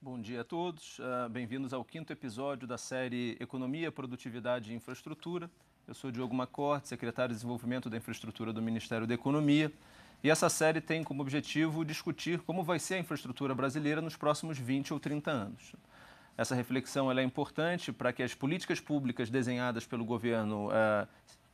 Bom dia a todos, uh, bem-vindos ao quinto episódio da série Economia, Produtividade e Infraestrutura. Eu sou Diogo Macorte, secretário de Desenvolvimento da Infraestrutura do Ministério da Economia. E essa série tem como objetivo discutir como vai ser a infraestrutura brasileira nos próximos 20 ou 30 anos. Essa reflexão é importante para que as políticas públicas desenhadas pelo governo uh,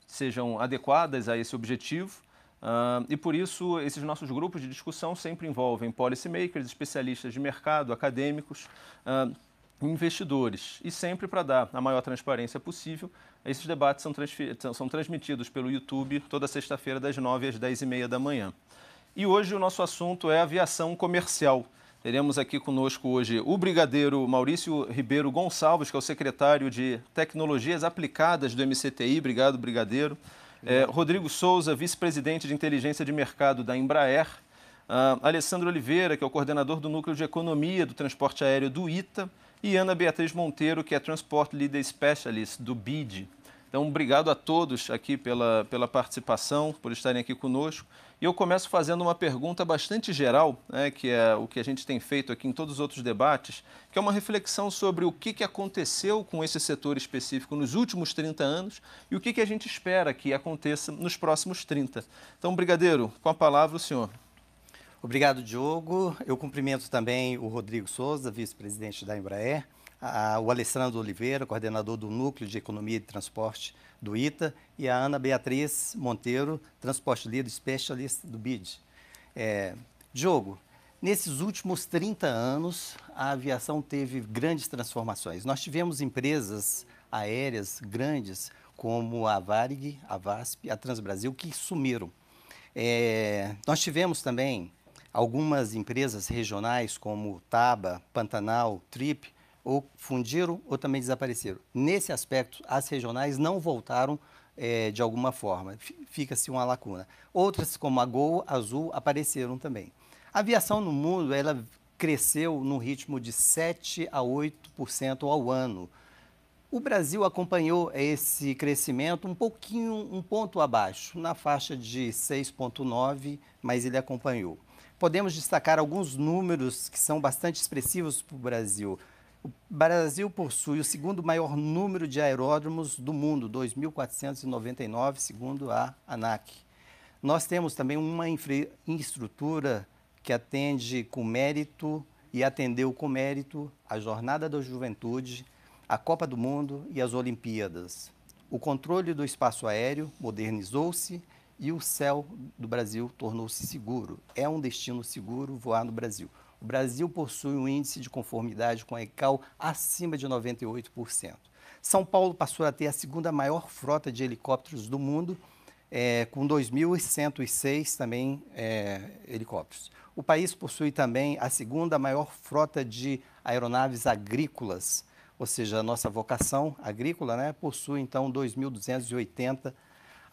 sejam adequadas a esse objetivo. Uh, e por isso, esses nossos grupos de discussão sempre envolvem policymakers, especialistas de mercado, acadêmicos, uh, investidores. E sempre para dar a maior transparência possível. Esses debates são, são transmitidos pelo YouTube toda sexta-feira, das 9 às 10 e meia da manhã. E hoje o nosso assunto é aviação comercial. Teremos aqui conosco hoje o brigadeiro Maurício Ribeiro Gonçalves, que é o secretário de Tecnologias Aplicadas do MCTI. Obrigado, brigadeiro. É, Rodrigo Souza, vice-presidente de Inteligência de Mercado da Embraer. Uh, Alessandro Oliveira, que é o coordenador do Núcleo de Economia do Transporte Aéreo do ITA e Ana Beatriz Monteiro, que é Transport Leader Specialist do BID. Então, obrigado a todos aqui pela, pela participação, por estarem aqui conosco. E eu começo fazendo uma pergunta bastante geral, né, que é o que a gente tem feito aqui em todos os outros debates, que é uma reflexão sobre o que, que aconteceu com esse setor específico nos últimos 30 anos e o que, que a gente espera que aconteça nos próximos 30. Então, Brigadeiro, com a palavra o senhor. Obrigado, Diogo. Eu cumprimento também o Rodrigo Souza, vice-presidente da Embraer, a, o Alessandro Oliveira, coordenador do Núcleo de Economia e Transporte do ITA, e a Ana Beatriz Monteiro, Transporte Líder Specialist do BID. É, Diogo, nesses últimos 30 anos, a aviação teve grandes transformações. Nós tivemos empresas aéreas grandes como a Varig, a VASP, a Transbrasil, que sumiram. É, nós tivemos também Algumas empresas regionais, como Taba, Pantanal, Trip, ou fundiram ou também desapareceram. Nesse aspecto, as regionais não voltaram é, de alguma forma. Fica-se uma lacuna. Outras, como a Gol, Azul, apareceram também. A aviação no mundo, ela cresceu no ritmo de 7 a 8% ao ano. O Brasil acompanhou esse crescimento um pouquinho, um ponto abaixo, na faixa de 6,9, mas ele acompanhou podemos destacar alguns números que são bastante expressivos para o Brasil. O Brasil possui o segundo maior número de aeródromos do mundo, 2.499, segundo a ANAC. Nós temos também uma infraestrutura que atende com mérito e atendeu com mérito a Jornada da Juventude, a Copa do Mundo e as Olimpíadas. O controle do espaço aéreo modernizou-se e o céu do Brasil tornou-se seguro. É um destino seguro voar no Brasil. O Brasil possui um índice de conformidade com a ECAL acima de 98%. São Paulo passou a ter a segunda maior frota de helicópteros do mundo, é, com 2.106 também é, helicópteros. O país possui também a segunda maior frota de aeronaves agrícolas, ou seja, a nossa vocação agrícola né, possui então 2.280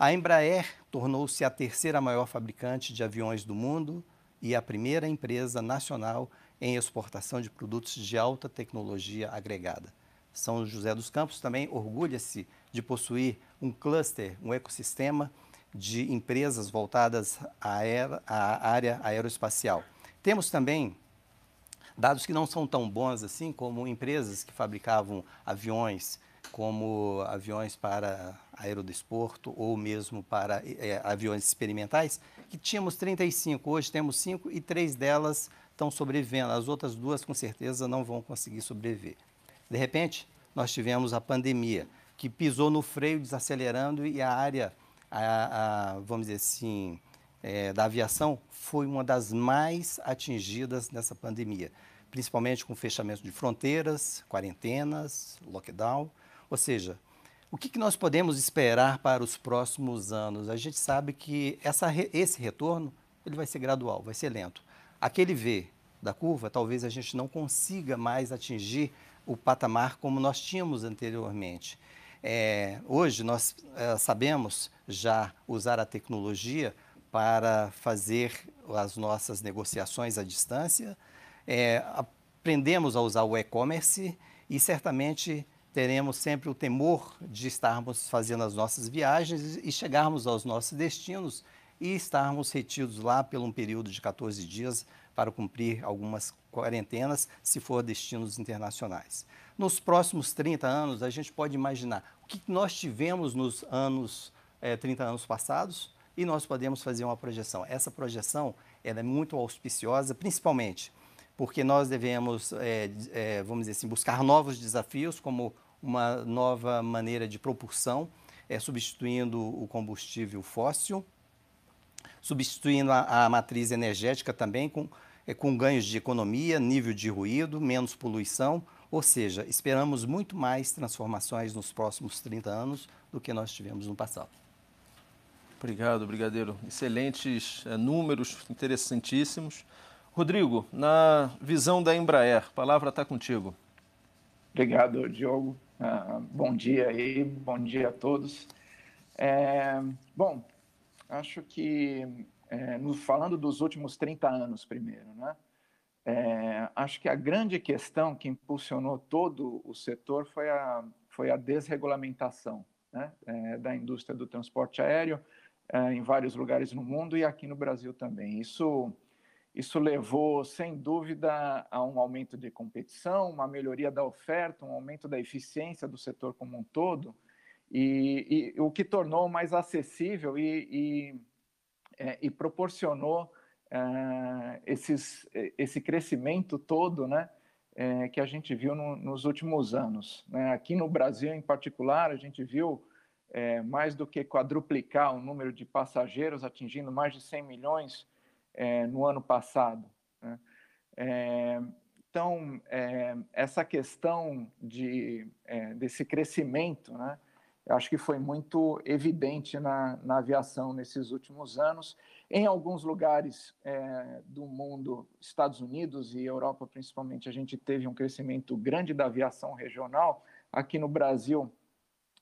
a Embraer tornou-se a terceira maior fabricante de aviões do mundo e a primeira empresa nacional em exportação de produtos de alta tecnologia agregada. São José dos Campos também orgulha-se de possuir um cluster, um ecossistema de empresas voltadas à, à área aeroespacial. Temos também dados que não são tão bons assim, como empresas que fabricavam aviões como aviões para aerodesporto ou mesmo para é, aviões experimentais, que tínhamos 35, hoje temos 5 e três delas estão sobrevivendo, as outras duas com certeza não vão conseguir sobreviver. De repente, nós tivemos a pandemia, que pisou no freio, desacelerando, e a área, a, a, vamos dizer assim, é, da aviação foi uma das mais atingidas nessa pandemia, principalmente com fechamento de fronteiras, quarentenas, lockdown, ou seja, o que, que nós podemos esperar para os próximos anos? A gente sabe que essa, esse retorno ele vai ser gradual, vai ser lento. Aquele V da curva, talvez a gente não consiga mais atingir o patamar como nós tínhamos anteriormente. É, hoje nós é, sabemos já usar a tecnologia para fazer as nossas negociações à distância, é, aprendemos a usar o e-commerce e certamente teremos sempre o temor de estarmos fazendo as nossas viagens e chegarmos aos nossos destinos e estarmos retidos lá por um período de 14 dias para cumprir algumas quarentenas, se for destinos internacionais. Nos próximos 30 anos, a gente pode imaginar o que nós tivemos nos anos, é, 30 anos passados, e nós podemos fazer uma projeção. Essa projeção é muito auspiciosa, principalmente porque nós devemos, é, é, vamos dizer assim, buscar novos desafios, como uma nova maneira de propulsão, é, substituindo o combustível fóssil, substituindo a, a matriz energética também com, com ganhos de economia, nível de ruído, menos poluição, ou seja, esperamos muito mais transformações nos próximos 30 anos do que nós tivemos no passado. Obrigado, Brigadeiro. Excelentes é, números, interessantíssimos. Rodrigo, na visão da Embraer, a palavra está contigo. Obrigado, Diogo. Uh, bom dia aí, bom dia a todos. É, bom, acho que, é, no, falando dos últimos 30 anos primeiro, né? É, acho que a grande questão que impulsionou todo o setor foi a, foi a desregulamentação né? É, da indústria do transporte aéreo, é, em vários lugares no mundo e aqui no Brasil também. Isso, isso levou, sem dúvida, a um aumento de competição, uma melhoria da oferta, um aumento da eficiência do setor como um todo, e, e o que tornou mais acessível e, e, é, e proporcionou é, esses, esse crescimento todo, né? É, que a gente viu no, nos últimos anos. Né? Aqui no Brasil, em particular, a gente viu é, mais do que quadruplicar o número de passageiros, atingindo mais de 100 milhões é, no ano passado. Né? É, então, é, essa questão de, é, desse crescimento, né, eu acho que foi muito evidente na, na aviação nesses últimos anos. Em alguns lugares é, do mundo, Estados Unidos e Europa principalmente, a gente teve um crescimento grande da aviação regional. Aqui no Brasil,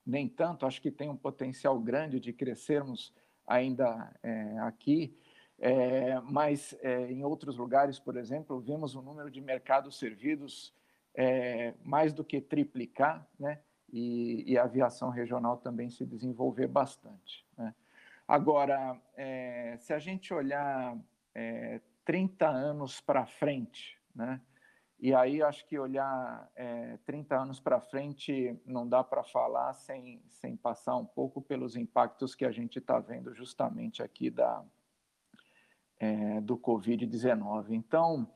nem tanto, acho que tem um potencial grande de crescermos ainda é, aqui, é, mas é, em outros lugares, por exemplo, vemos o número de mercados servidos é, mais do que triplicar, né? E, e, a aviação regional também se desenvolver bastante. Né? Agora, se a gente olhar 30 é, anos para frente, né? E aí acho que olhar é, 30 anos para frente não dá para falar sem, sem passar um pouco pelos impactos que a gente está vendo justamente aqui da, é, do Covid-19. Então,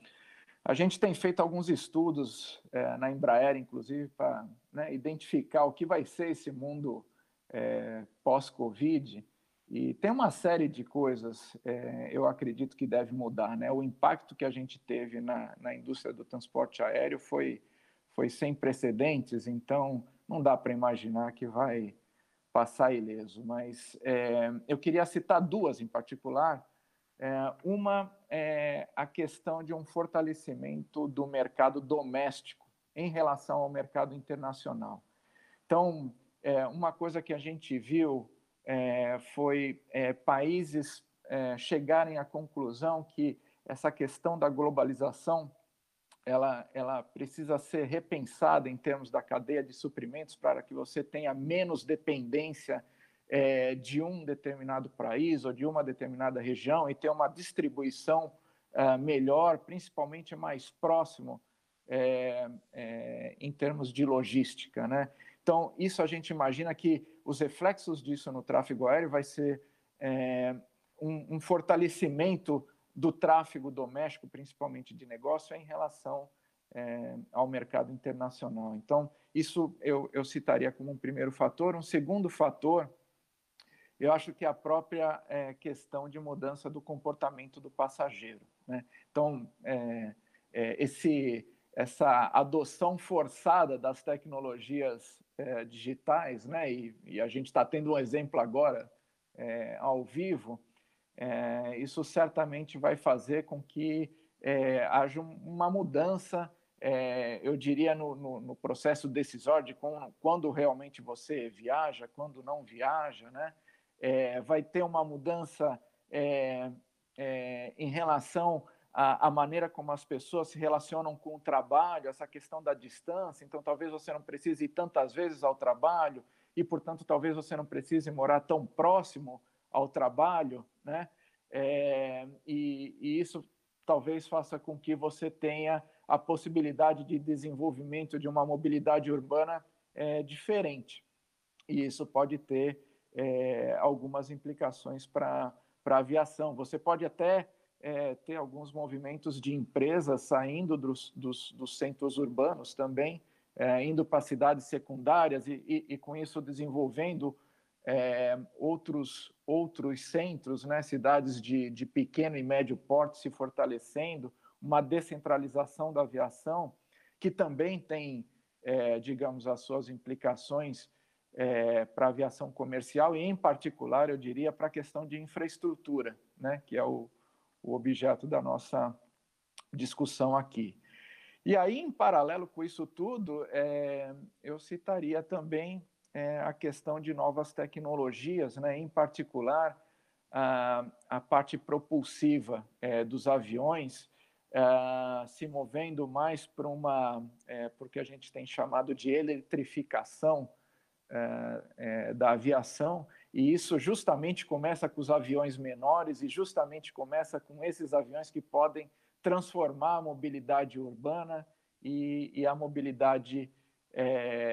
a gente tem feito alguns estudos é, na Embraer, inclusive, para né, identificar o que vai ser esse mundo é, pós-Covid. E tem uma série de coisas, é, eu acredito que deve mudar. Né? O impacto que a gente teve na, na indústria do transporte aéreo foi, foi sem precedentes, então não dá para imaginar que vai passar ileso. Mas é, eu queria citar duas em particular. É, uma é a questão de um fortalecimento do mercado doméstico em relação ao mercado internacional. Então, é, uma coisa que a gente viu é, foi é, países é, chegarem à conclusão que essa questão da globalização ela, ela precisa ser repensada em termos da cadeia de suprimentos para que você tenha menos dependência é, de um determinado país ou de uma determinada região e ter uma distribuição é, melhor, principalmente mais próximo é, é em termos de logística, né? Então, isso a gente imagina que os reflexos disso no tráfego aéreo vai ser é, um, um, fortalecimento do tráfego doméstico, principalmente de negócio, em relação é, ao mercado internacional. Então, isso eu, eu citaria como um primeiro fator. Um segundo fator, eu acho que é a própria é, questão de mudança do comportamento do passageiro. Né? Então, é, é, esse essa adoção forçada das tecnologias é, digitais, né? E, e, a gente está tendo um exemplo agora é, ao vivo. Isso certamente vai fazer com que haja uma mudança, é, eu diria, no, no, no, processo decisório de com, quando realmente você viaja, quando não viaja, né? É, vai ter uma mudança em relação a, a, maneira como as pessoas se relacionam com o trabalho, essa questão da distância. Então, talvez você não precise ir tantas vezes ao trabalho e, portanto, talvez você não precise morar tão próximo ao trabalho, né? É, e, e, isso talvez faça com que você tenha a possibilidade de desenvolvimento de uma mobilidade urbana é, diferente. E isso pode ter é, algumas implicações para a aviação. Você pode até é, ter alguns movimentos de empresas saindo dos, dos, dos centros urbanos também, é, indo para cidades secundárias e, e, e, com isso desenvolvendo é, outros, outros centros, né, cidades de, de pequeno e médio porte se fortalecendo, uma descentralização da aviação, que também tem, é, digamos, as suas implicações é, para a aviação comercial e, em particular, eu diria, para a questão de infraestrutura, né, que é o, o objeto da nossa discussão aqui. E aí, em paralelo com isso tudo, é, eu citaria também é, a questão de novas tecnologias, né? em particular a, a parte propulsiva é, dos aviões, é, se movendo mais para uma, é, porque a gente tem chamado de eletrificação da aviação, e isso justamente começa com os aviões menores e justamente começa com esses aviões que podem transformar a mobilidade urbana e, e a mobilidade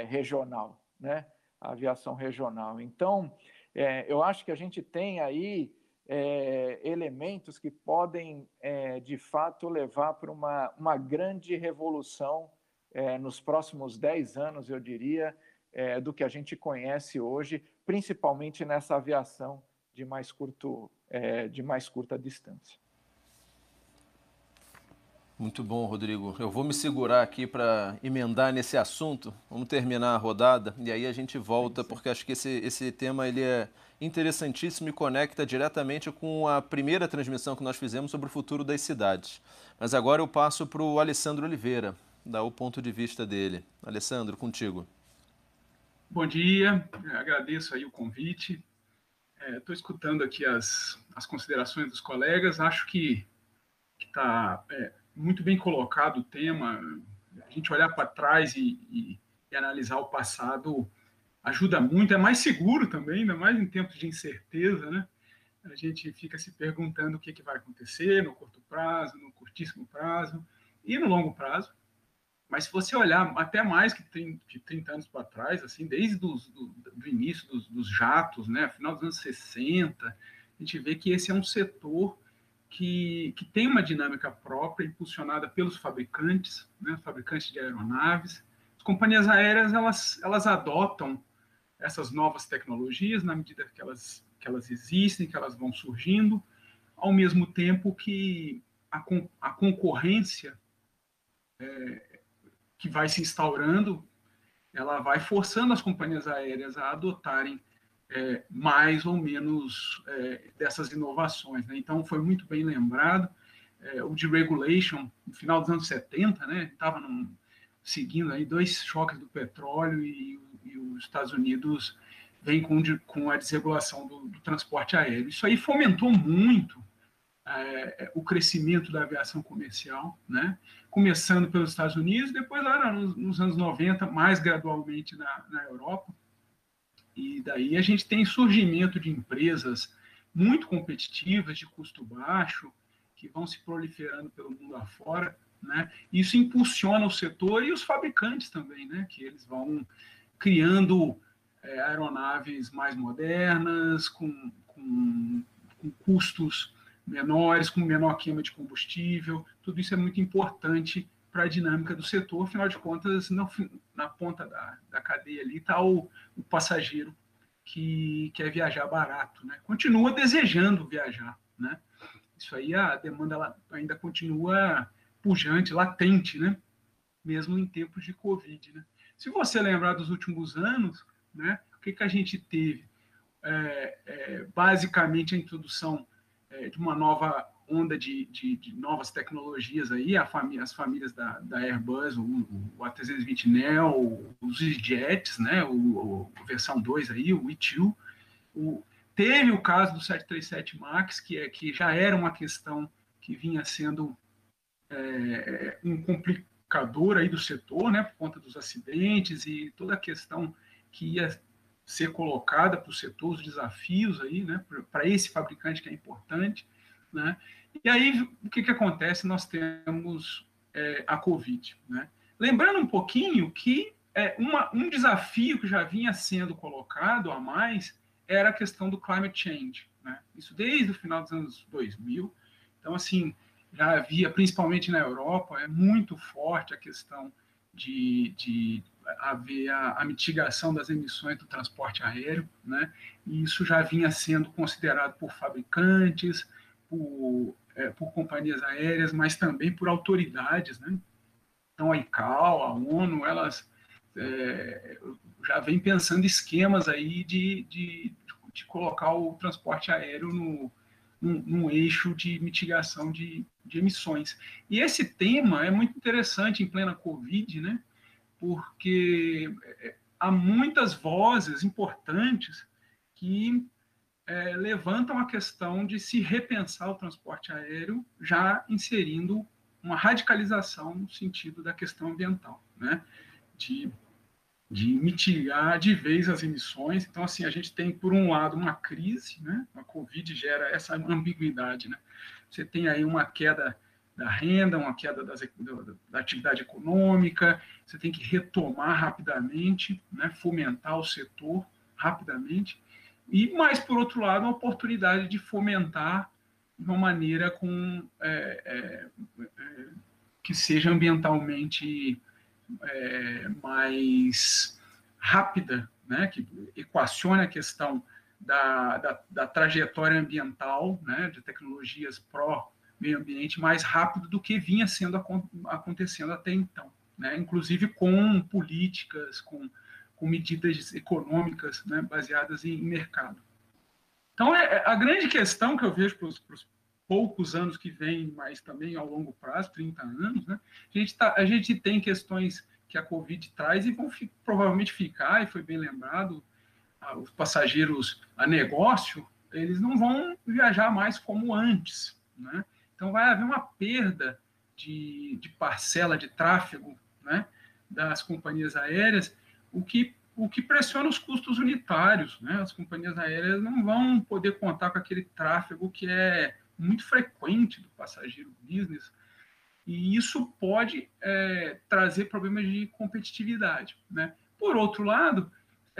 regional, né? a aviação regional. Então, é, eu acho que a gente tem aí é, elementos que podem, é, de fato, levar para uma, uma grande revolução é, nos próximos 10 anos, eu diria, é, do que a gente conhece hoje, principalmente nessa aviação de mais, curto, é, de mais curta distância. Muito bom, Rodrigo. Eu vou me segurar aqui para emendar nesse assunto. Vamos terminar a rodada e aí a gente volta, porque acho que esse, esse tema ele é interessantíssimo e conecta diretamente com a primeira transmissão que nós fizemos sobre o futuro das cidades. Mas agora eu passo para o Alessandro Oliveira, dar o ponto de vista dele. Alessandro, contigo. Bom dia, agradeço aí o convite. Estou é, escutando aqui as, as considerações dos colegas. Acho que está é, muito bem colocado o tema. A gente olhar para trás e, e, e, analisar o passado ajuda muito, é mais seguro também, ainda mais em tempos de incerteza, né? A gente fica se perguntando o que, que vai acontecer no curto prazo, no curtíssimo prazo e no longo prazo. Mas se você olhar até mais que 30, de 30 anos para trás, assim, desde do, do início dos, dos, jatos, né, final dos anos 60, a gente vê que esse é um setor que, que tem uma dinâmica própria, impulsionada pelos fabricantes, né, fabricantes de aeronaves. As companhias aéreas elas, elas adotam essas novas tecnologias na medida que elas, que elas existem, que elas vão surgindo, ao mesmo tempo que a, a concorrência é, que vai se instaurando, ela vai forçando as companhias aéreas a adotarem é, mais ou menos é, dessas inovações. Né? Então, foi muito bem lembrado. É, o deregulation, no final dos anos 70, né, estava seguindo aí dois choques do petróleo e, e os Estados Unidos vem com, com a desregulação do, do, transporte aéreo. Isso aí fomentou muito é, o crescimento da aviação comercial, né? Começando pelos Estados Unidos, depois lá nos, nos anos 90, mais gradualmente na, na Europa. E daí a gente tem surgimento de empresas muito competitivas, de custo baixo, que vão se proliferando pelo mundo afora, né? Isso impulsiona o setor e os fabricantes também, né? Que eles vão criando é, aeronaves mais modernas, com, com, com custos menores, com menor queima de combustível. Tudo isso é muito importante para a dinâmica do setor. Afinal de contas, no, na ponta da, da cadeia ali está o, o, passageiro que quer viajar barato, né? Continua desejando viajar, né? Isso aí a demanda ela ainda continua pujante, latente, né? Mesmo em tempos de Covid, né? Se você lembrar dos últimos anos, né? O que que a gente teve? É, é, basicamente a introdução é, de uma nova onda de, de, de, novas tecnologias aí, as famílias da, da Airbus, o, o, A320 Neo, os jets, né, o, o versão 2 aí, o E2, o, teve o caso do 737 MAX, que, é, que já era uma questão que vinha sendo é, um complicador aí do setor, né, por conta dos acidentes e toda a questão que ia ser colocada para o setor, os desafios aí, né, para esse fabricante que é importante, né, E aí, o que, que acontece? Nós temos é, a Covid. Né? Lembrando um pouquinho que é, uma, um desafio que já vinha sendo colocado a mais era a questão do climate change. Né? Isso desde o final dos anos 2000. Então, assim, já havia, principalmente na Europa, é muito forte a questão de, de haver a, a, mitigação das emissões do transporte aéreo, né? E isso já vinha sendo considerado por fabricantes, por, é, por companhias aéreas, mas também por autoridades, né? Então a ICAO, a ONU, elas é, já vem pensando esquemas aí de, de, de colocar o transporte aéreo no, num, num eixo de mitigação de, de emissões. E esse tema é muito interessante em plena Covid, né? Porque é, há muitas vozes importantes que é, levantam a questão de se repensar o transporte aéreo, já inserindo uma radicalização no sentido da questão ambiental, né? de, de mitigar de vez as emissões. Então, assim, a gente tem, por um lado, uma crise, né? a Covid gera essa ambiguidade. Né? Você tem aí uma queda da renda, uma queda das, da atividade econômica, você tem que retomar rapidamente, né, fomentar o setor rapidamente, e mais por outro lado, a oportunidade de fomentar de uma maneira com, é, é, é, que seja ambientalmente é, mais rápida, né, que equacione a questão da, da, da trajetória ambiental, né, de tecnologias pró meio ambiente mais rápido do que vinha sendo acontecendo até então, né? inclusive com políticas, com, com medidas econômicas né? baseadas em, em mercado. Então, é, é, a grande questão que eu vejo para os poucos anos que vêm, mas também ao longo prazo, 30 anos, né? a, gente tá, a gente tem questões que a Covid traz e vão fi, provavelmente ficar, e foi bem lembrado, os passageiros a negócio, eles não vão viajar mais como antes, né? Então, vai haver uma perda de, de parcela de tráfego né, das companhias aéreas, o que, o que pressiona os custos unitários. Né? As companhias aéreas não vão poder contar com aquele tráfego que é muito frequente do passageiro business, e isso pode é, trazer problemas de competitividade. Né? Por outro lado,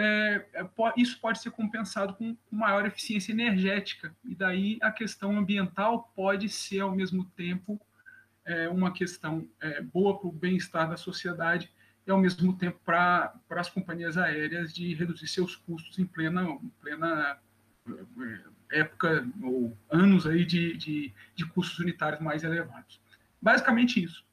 é, é isso pode ser compensado com maior eficiência energética, e daí a questão ambiental pode ser, ao mesmo tempo, é, uma questão é, boa para o bem-estar da sociedade e, ao mesmo tempo, para as companhias aéreas de reduzir seus custos em plena, em plena é, época ou anos aí de, de, de custos unitários mais elevados. Basicamente isso.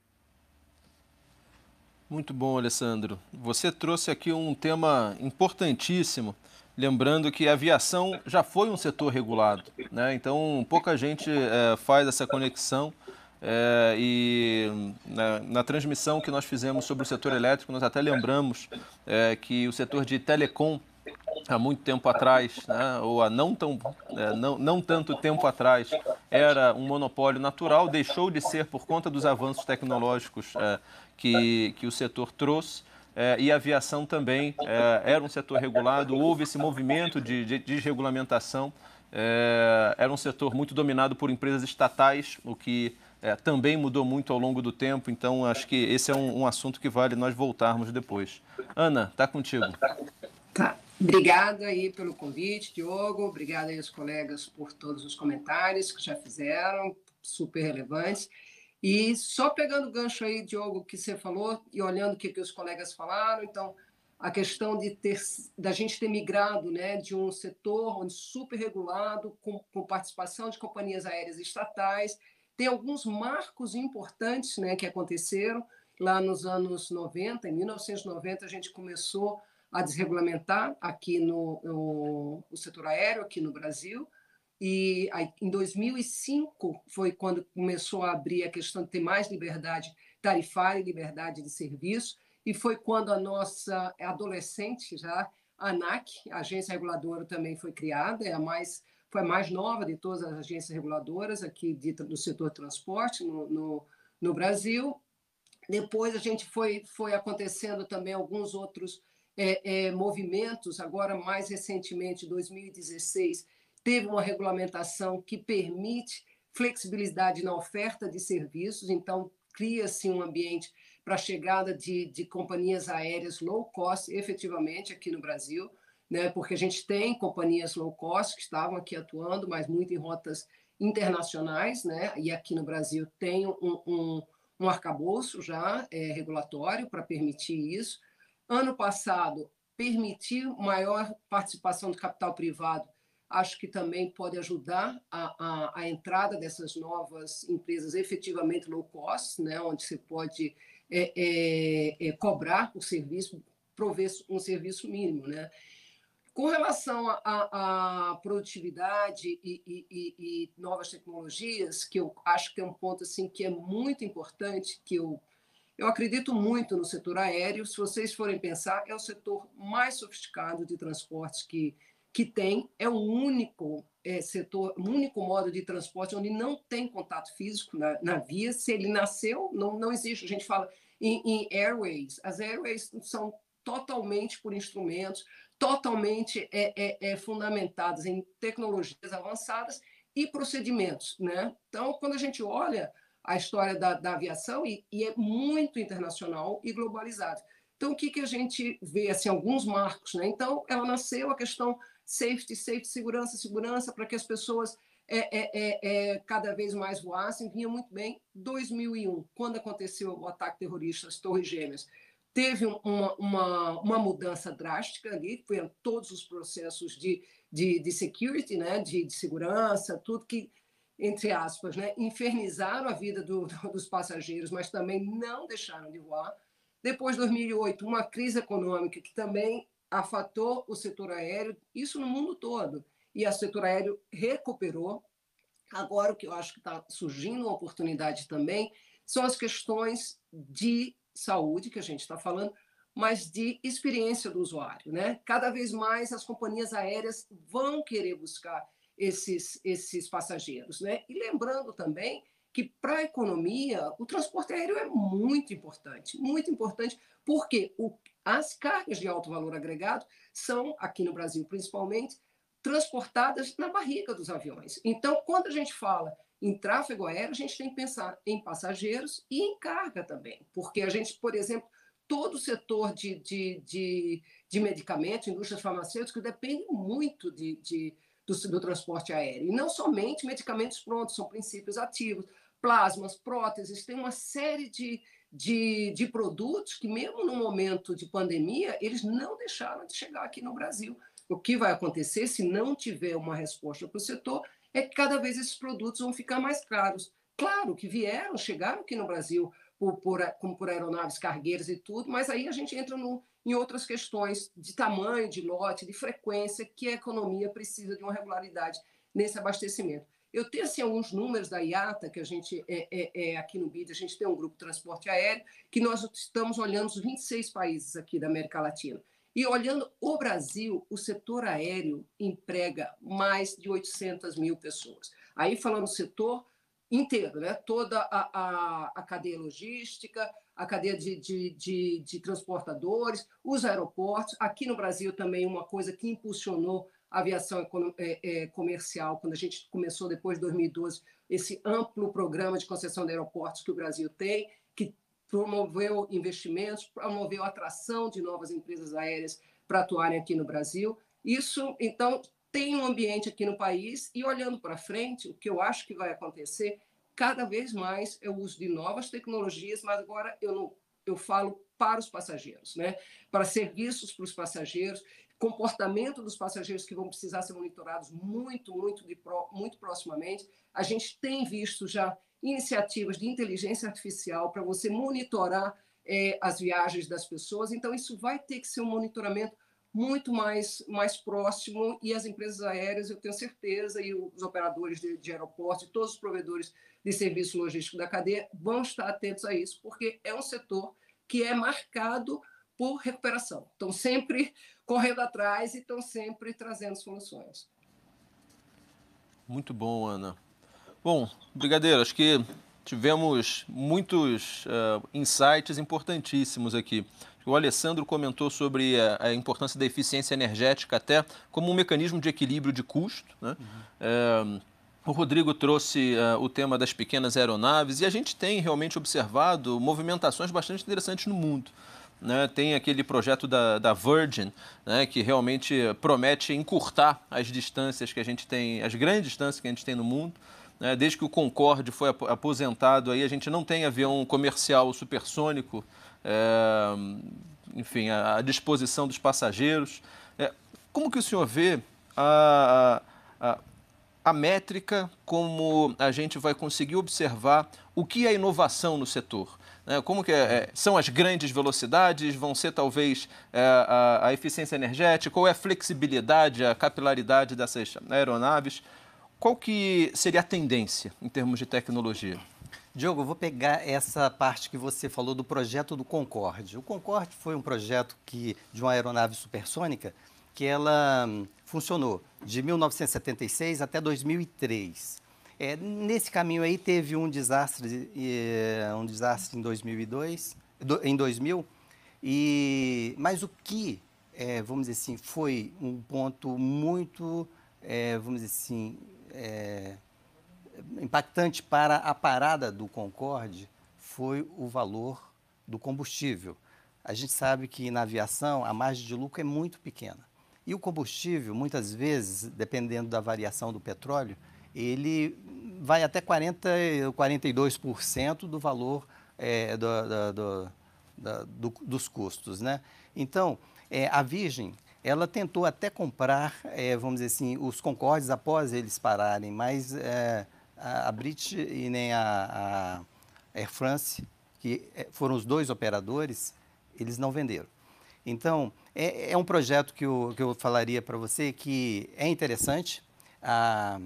Muito bom, Alessandro. Você trouxe aqui um tema importantíssimo, lembrando que a aviação já foi um setor regulado, né? então pouca gente é, faz essa conexão. É, e na, na, transmissão que nós fizemos sobre o setor elétrico, nós até lembramos é, que o setor de telecom, há muito tempo atrás, né, ou há não, tão, é, não, não tanto tempo atrás, era um monopólio natural, deixou de ser por conta dos avanços tecnológicos é, que, que o setor trouxe. É, e a aviação também é, era um setor regulado, houve esse movimento de, de desregulamentação. É, era um setor muito dominado por empresas estatais, o que é, também mudou muito ao longo do tempo. Então, acho que esse é um, um assunto que vale nós voltarmos depois. Ana, está contigo. Tá. Obrigada aí pelo convite, Diogo. Obrigada aí aos colegas por todos os comentários que já fizeram, super relevantes. E só pegando o gancho aí, Diogo, que você falou, e olhando o que, que os colegas falaram, então, a questão de ter, da gente ter migrado né, de um setor onde super regulado, com, com participação de companhias aéreas estatais, tem alguns marcos importantes né, que aconteceram. Lá nos anos 90, em 1990 a gente começou a desregulamentar aqui no, no, setor aéreo, aqui no Brasil, e aí, em 2005 foi quando começou a abrir a questão de ter mais liberdade tarifária e liberdade de serviço, e foi quando a nossa adolescente já, a ANAC, a agência reguladora também foi criada, é a mais, foi a mais nova de todas as agências reguladoras aqui de, do setor transporte no, no, no Brasil. Depois a gente foi, foi acontecendo também alguns outros é, é, movimentos, agora mais recentemente, 2016, teve uma regulamentação que permite flexibilidade na oferta de serviços, então cria-se um ambiente para a chegada de, de companhias aéreas low cost, efetivamente, aqui no Brasil, né? porque a gente tem companhias low cost que estavam aqui atuando, mas muito em rotas internacionais, né? e aqui no Brasil tem um, um, um arcabouço já é, regulatório para permitir isso. Ano passado, permitiu maior participação do capital privado acho que também pode ajudar a, a, a, entrada dessas novas empresas efetivamente low cost, né, onde você pode é, é, é, cobrar o serviço, prover um serviço mínimo. Né? Com relação à produtividade e, e, e, e, novas tecnologias, que eu acho que é um ponto assim que é muito importante, que eu, eu acredito muito no setor aéreo. Se vocês forem pensar, é o setor mais sofisticado de transportes que, que tem, é o único é, setor, único modo de transporte onde não tem contato físico na, na via. Se ele nasceu, não, não existe. A gente fala em, em airways. As airways são totalmente por instrumentos, totalmente é, é, é, fundamentadas em tecnologias avançadas e procedimentos. Né? Então, quando a gente olha a história da, da aviação, e, e, é muito internacional e globalizado. Então, o que, que a gente vê? Assim, alguns marcos. Né? Então, ela nasceu a questão safety, safety, segurança, segurança, para que as pessoas é, é, é, é, cada vez mais voassem, vinha muito bem. 2001, quando aconteceu o ataque terrorista às Torres Gêmeas, teve uma, uma, uma mudança drástica ali, foi todos os processos de, de, de security, né, de, de segurança, tudo que, entre aspas, né, infernizaram a vida do, dos passageiros, mas também não deixaram de voar. Depois de 2008, uma crise econômica que também afatou o setor aéreo, isso no mundo todo. E o setor aéreo recuperou. Agora, o que eu acho que está surgindo uma oportunidade também são as questões de saúde, que a gente está falando, mas de experiência do usuário. Né? Cada vez mais as companhias aéreas vão querer buscar esses, esses passageiros. Né? E lembrando também que para a economia o transporte aéreo é muito importante, muito importante, porque o, as cargas de alto valor agregado são, aqui no Brasil principalmente, transportadas na barriga dos aviões. Então, quando a gente fala em tráfego aéreo, a gente tem que pensar em passageiros e em carga também, porque a gente, por exemplo, todo o setor de, de, de, de medicamentos, indústrias farmacêuticas, depende muito de, de do, do, transporte aéreo. E não somente medicamentos prontos, são princípios ativos, plasmas, próteses, tem uma série de, de, de produtos que, mesmo no momento de pandemia, eles não deixaram de chegar aqui no Brasil. O que vai acontecer se não tiver uma resposta para o setor é que cada vez esses produtos vão ficar mais caros. Claro que vieram, chegaram aqui no Brasil por, por, como por aeronaves cargueiras e tudo, mas aí a gente entra no, em outras questões de tamanho, de lote, de frequência, que a economia precisa de uma regularidade nesse abastecimento. Eu tenho assim, alguns números da IATA, que a gente é, é, é, aqui no BID, a gente tem um grupo de transporte aéreo, que nós estamos olhando os 26 países aqui da América Latina. E olhando o Brasil, o setor aéreo emprega mais de 800 mil pessoas. Aí falando do setor inteiro, né? toda a, a, a cadeia logística, a cadeia de, de, de, de, transportadores, os aeroportos. Aqui no Brasil também uma coisa que impulsionou aviação é, é, comercial, quando a gente começou depois de 2012, esse amplo programa de concessão de aeroportos que o Brasil tem, que promoveu investimentos, promoveu atração de novas empresas aéreas para atuarem aqui no Brasil. Isso, então, tem um ambiente aqui no país e olhando para frente, o que eu acho que vai acontecer cada vez mais é o uso de novas tecnologias, mas agora eu não eu falo para os passageiros, né? Para serviços para os passageiros, comportamento dos passageiros que vão precisar ser monitorados muito, muito, de, muito proximamente. A gente tem visto já iniciativas de inteligência artificial para você monitorar é, as viagens das pessoas. Então, isso vai ter que ser um monitoramento muito mais, mais próximo e as empresas aéreas, eu tenho certeza, e os operadores de, de aeroporto, e todos os provedores de serviço logístico da cadeia vão estar atentos a isso, porque é um setor que é marcado por recuperação. Estão sempre correndo atrás e estão sempre trazendo soluções. Muito bom, Ana. Bom, Brigadeiro, acho que tivemos muitos uh, insights importantíssimos aqui. O Alessandro comentou sobre a, a, importância da eficiência energética até como um mecanismo de equilíbrio de custo. Né? Uhum. O Rodrigo trouxe uh, o tema das pequenas aeronaves e a gente tem realmente observado movimentações bastante interessantes no mundo. Né? Tem aquele projeto da, da Virgin, né? que realmente promete encurtar as distâncias que a gente tem, as grandes distâncias que a gente tem no mundo. Né? Desde que o Concorde foi aposentado, aí a gente não tem avião comercial supersônico, é, enfim, à disposição dos passageiros. É, como que o senhor vê a, a, a métrica, como a gente vai conseguir observar o que é inovação no setor? Né? Como que é, é, são as grandes velocidades? Vão ser talvez é, a, eficiência energética? Qual é a flexibilidade, a capilaridade dessas aeronaves? Qual que seria a tendência em termos de tecnologia? Diogo, eu vou pegar essa parte que você falou do projeto do Concorde. O Concorde foi um projeto que, de uma aeronave supersônica que ela hum, funcionou de 1976 até 2003. É, nesse caminho aí teve um desastre, é, um desastre em 2002, do, em 2000, e, mas o que, é, vamos dizer assim, foi um ponto muito, é, vamos dizer assim, é, impactante para a parada do Concorde foi o valor do combustível. A gente sabe que na aviação a margem de lucro é muito pequena. E o combustível, muitas vezes, dependendo da variação do petróleo, ele vai até 40, 42% do valor é, do, do, do, dos custos. Né? Então, é, a Virgin, ela tentou até comprar, é, vamos dizer assim, os Concordes após eles pararem, mas é, a, a British e nem a, a Air France, que é, foram os dois operadores, eles não venderam. Então, é, é um projeto que eu, que eu falaria para você que é interessante. A,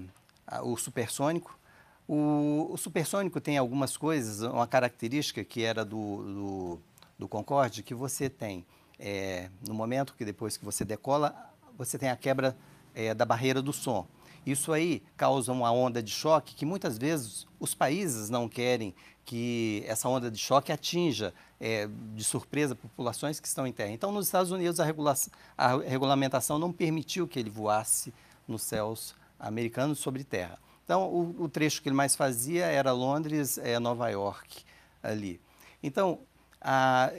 o supersônico. O, o, supersônico tem algumas coisas, uma característica que era do, do, do Concorde, que você tem, é, no momento que depois que você decola, você tem a quebra é, da barreira do som. Isso aí causa uma onda de choque que muitas vezes os países não querem que essa onda de choque atinja é, de surpresa populações que estão em terra. Então, nos Estados Unidos, a, regula a regulamentação não permitiu que ele voasse nos céus americanos sobre terra. Então, o, o trecho que ele mais fazia era Londres, é, Nova York, ali. Então,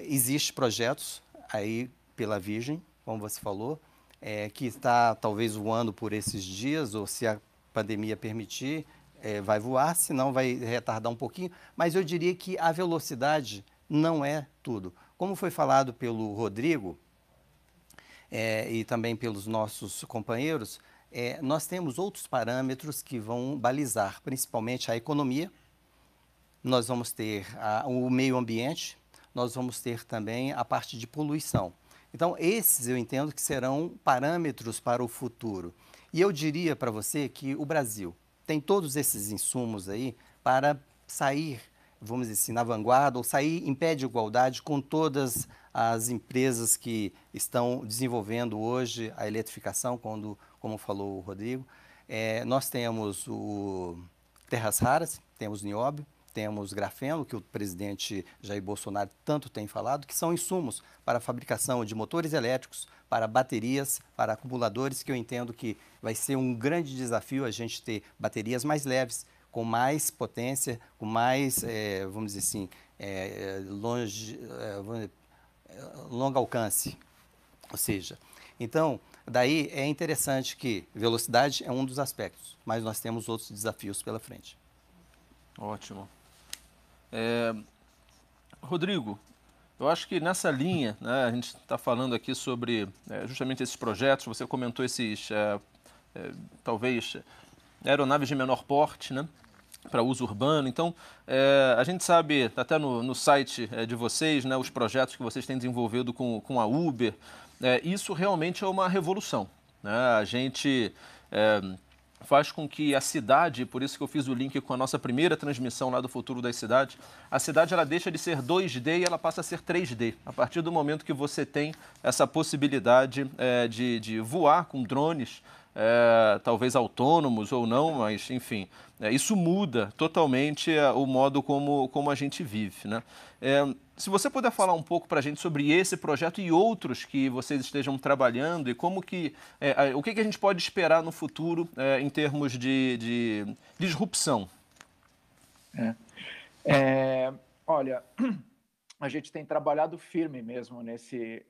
existem projetos aí pela Virgin, como você falou, é, que está talvez voando por esses dias, ou se a pandemia permitir, é, vai voar, senão vai retardar um pouquinho. Mas eu diria que a velocidade não é tudo. Como foi falado pelo Rodrigo é, e também pelos nossos companheiros, é, nós temos outros parâmetros que vão balizar, principalmente a economia, nós vamos ter a, o meio ambiente, nós vamos ter também a parte de poluição. Então, esses eu entendo que serão parâmetros para o futuro. E eu diria para você que o Brasil tem todos esses insumos aí para sair, vamos dizer assim, na vanguarda ou sair em pé de igualdade com todas as empresas que estão desenvolvendo hoje a eletrificação, quando como falou o Rodrigo. É, nós temos o terras raras, temos nióbio, temos grafeno, que o presidente Jair Bolsonaro tanto tem falado, que são insumos para a fabricação de motores elétricos, para baterias, para acumuladores, que eu entendo que vai ser um grande desafio a gente ter baterias mais leves, com mais potência, com mais, é, vamos dizer assim, é, longe, é, longo alcance. Ou seja, então, Daí é interessante que velocidade é um dos aspectos, mas nós temos outros desafios pela frente. Ótimo. É, Rodrigo, eu acho que nessa linha, né, a gente está falando aqui sobre é, justamente esses projetos, você comentou esses, é, é talvez, aeronaves de menor porte, né? Para uso urbano. Então, é, a gente sabe, até no, no site é, de vocês, né, os projetos que vocês têm desenvolvido com, com a Uber, é, isso realmente é uma revolução. Né? A gente é, faz com que a cidade, por isso que eu fiz o link com a nossa primeira transmissão lá do Futuro das Cidades, a cidade ela deixa de ser 2D e ela passa a ser 3D. A partir do momento que você tem essa possibilidade é, de, de voar com drones é, talvez autônomos ou não, mas enfim, é, isso muda totalmente é, o modo como, como a gente vive. Né? É, se você puder falar um pouco para a gente sobre esse projeto e outros que vocês estejam trabalhando e como que é, o que, que, a gente pode esperar no futuro é, em termos de, de disrupção. olha, a gente tem trabalhado firme mesmo nesse,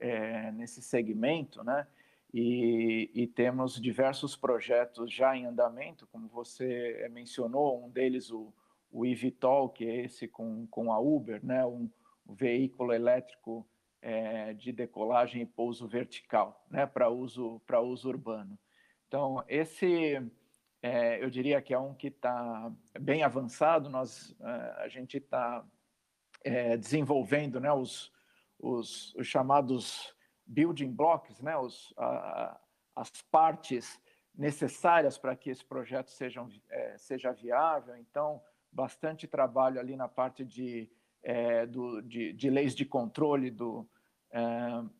nesse segmento, né? E, e, temos diversos projetos já em andamento, como você mencionou, um deles o, o eVTOL, que é esse com, com a Uber, né? um, um veículo elétrico é, de decolagem e pouso vertical, né? para uso, uso urbano. Então, esse é, eu diria que é um que está bem avançado, nós, a gente está é, desenvolvendo né, os, os, os chamados building blocks, né, os, a, as partes necessárias para que esse projeto seja, é, seja viável. Então, bastante trabalho ali na parte de, é, do, de, de, leis de controle do, é,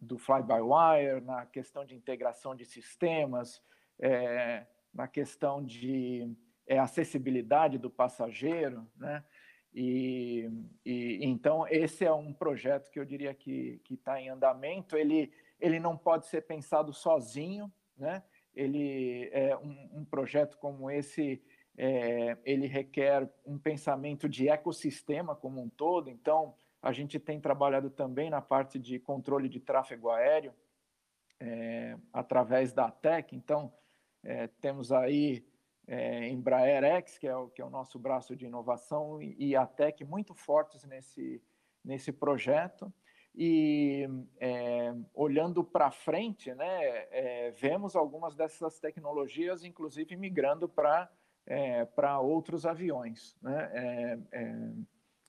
do fly-by-wire, na questão de integração de sistemas, é, na questão de é, acessibilidade do passageiro, né? E, e, então esse é um projeto que eu diria que está em andamento. Ele ele não pode ser pensado sozinho, né? Ele é um, um projeto como esse é, ele requer um pensamento de ecossistema como um todo. Então a gente tem trabalhado também na parte de controle de tráfego aéreo é, através da TEC. Então é, temos aí é, Embraer X, que é, o, que é o nosso braço de inovação, e, e a TEC muito fortes nesse, nesse projeto. E é, olhando para frente, né, é, vemos algumas dessas tecnologias, inclusive, migrando para é, outros aviões, né, é, é,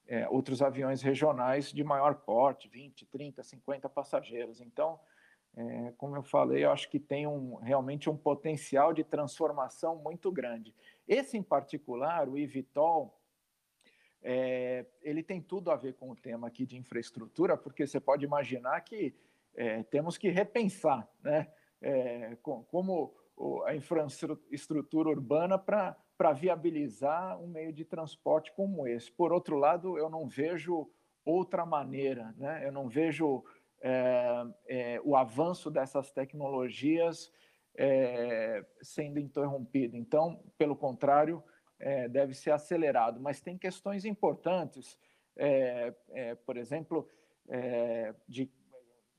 é, outros aviões regionais de maior porte, 20, 30, 50 passageiros. Então, é, como eu falei, eu acho que tem um, realmente um potencial de transformação muito grande. Esse em particular, o eVTOL, é, ele tem tudo a ver com o tema aqui de infraestrutura, porque você pode imaginar que é, temos que repensar né, é, com, como a infraestrutura urbana para viabilizar um meio de transporte como esse. Por outro lado, eu não vejo outra maneira, né? eu não vejo é, é, o avanço dessas tecnologias é, sendo interrompido. Então, pelo contrário, é, deve ser acelerado. Mas tem questões importantes, é, é, por exemplo, de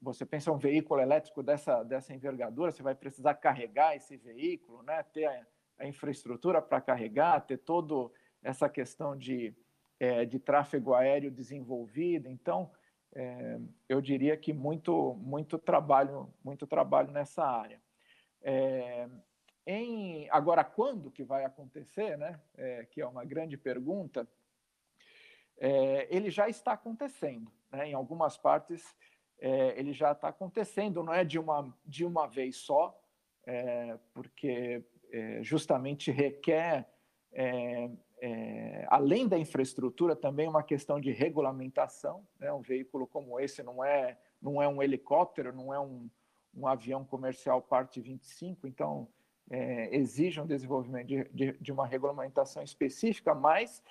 você pensa um veículo elétrico dessa, dessa envergadura, você vai precisar carregar esse veículo, né? ter a, a infraestrutura para carregar, ter toda essa questão de, de tráfego aéreo desenvolvida. Então, é, eu diria que muito muito trabalho muito trabalho nessa área é, em agora quando que vai acontecer né é, que é uma grande pergunta é, ele já está acontecendo né? em algumas partes é, ele já está acontecendo não é de uma de uma vez só é, porque justamente requer é, além da infraestrutura, também uma questão de regulamentação. Né? Um veículo como esse não é, não é um helicóptero, não é um, um avião comercial parte 25, então é, exige um desenvolvimento de, de, de, uma regulamentação específica, mas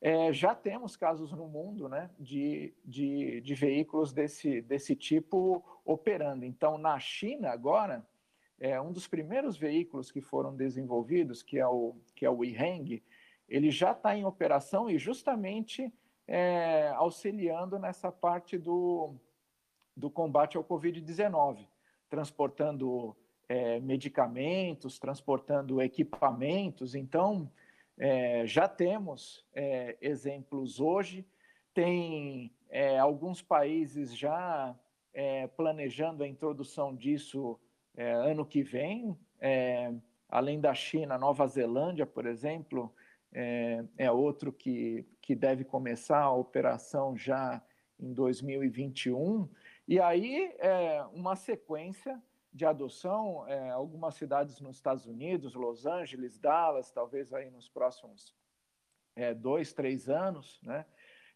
é, já temos casos no mundo né, de, de, de veículos desse, desse tipo operando. Então, na China, agora, é, um dos primeiros veículos que foram desenvolvidos, que é o, que é o Yiheng, ele já está em operação e justamente é, auxiliando nessa parte do, do combate ao Covid-19, transportando é, medicamentos, transportando equipamentos. Então, é, já temos é, exemplos hoje, tem é, alguns países já é, planejando a introdução disso ano que vem, além da China, Nova Zelândia, por exemplo, é, é outro que, que deve começar a operação já em 2021. E aí, é, uma sequência de adoção, é, algumas cidades nos Estados Unidos, Los Angeles, Dallas, talvez aí nos próximos é, dois, três anos, né?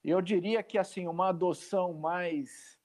Eu diria que assim uma adoção mais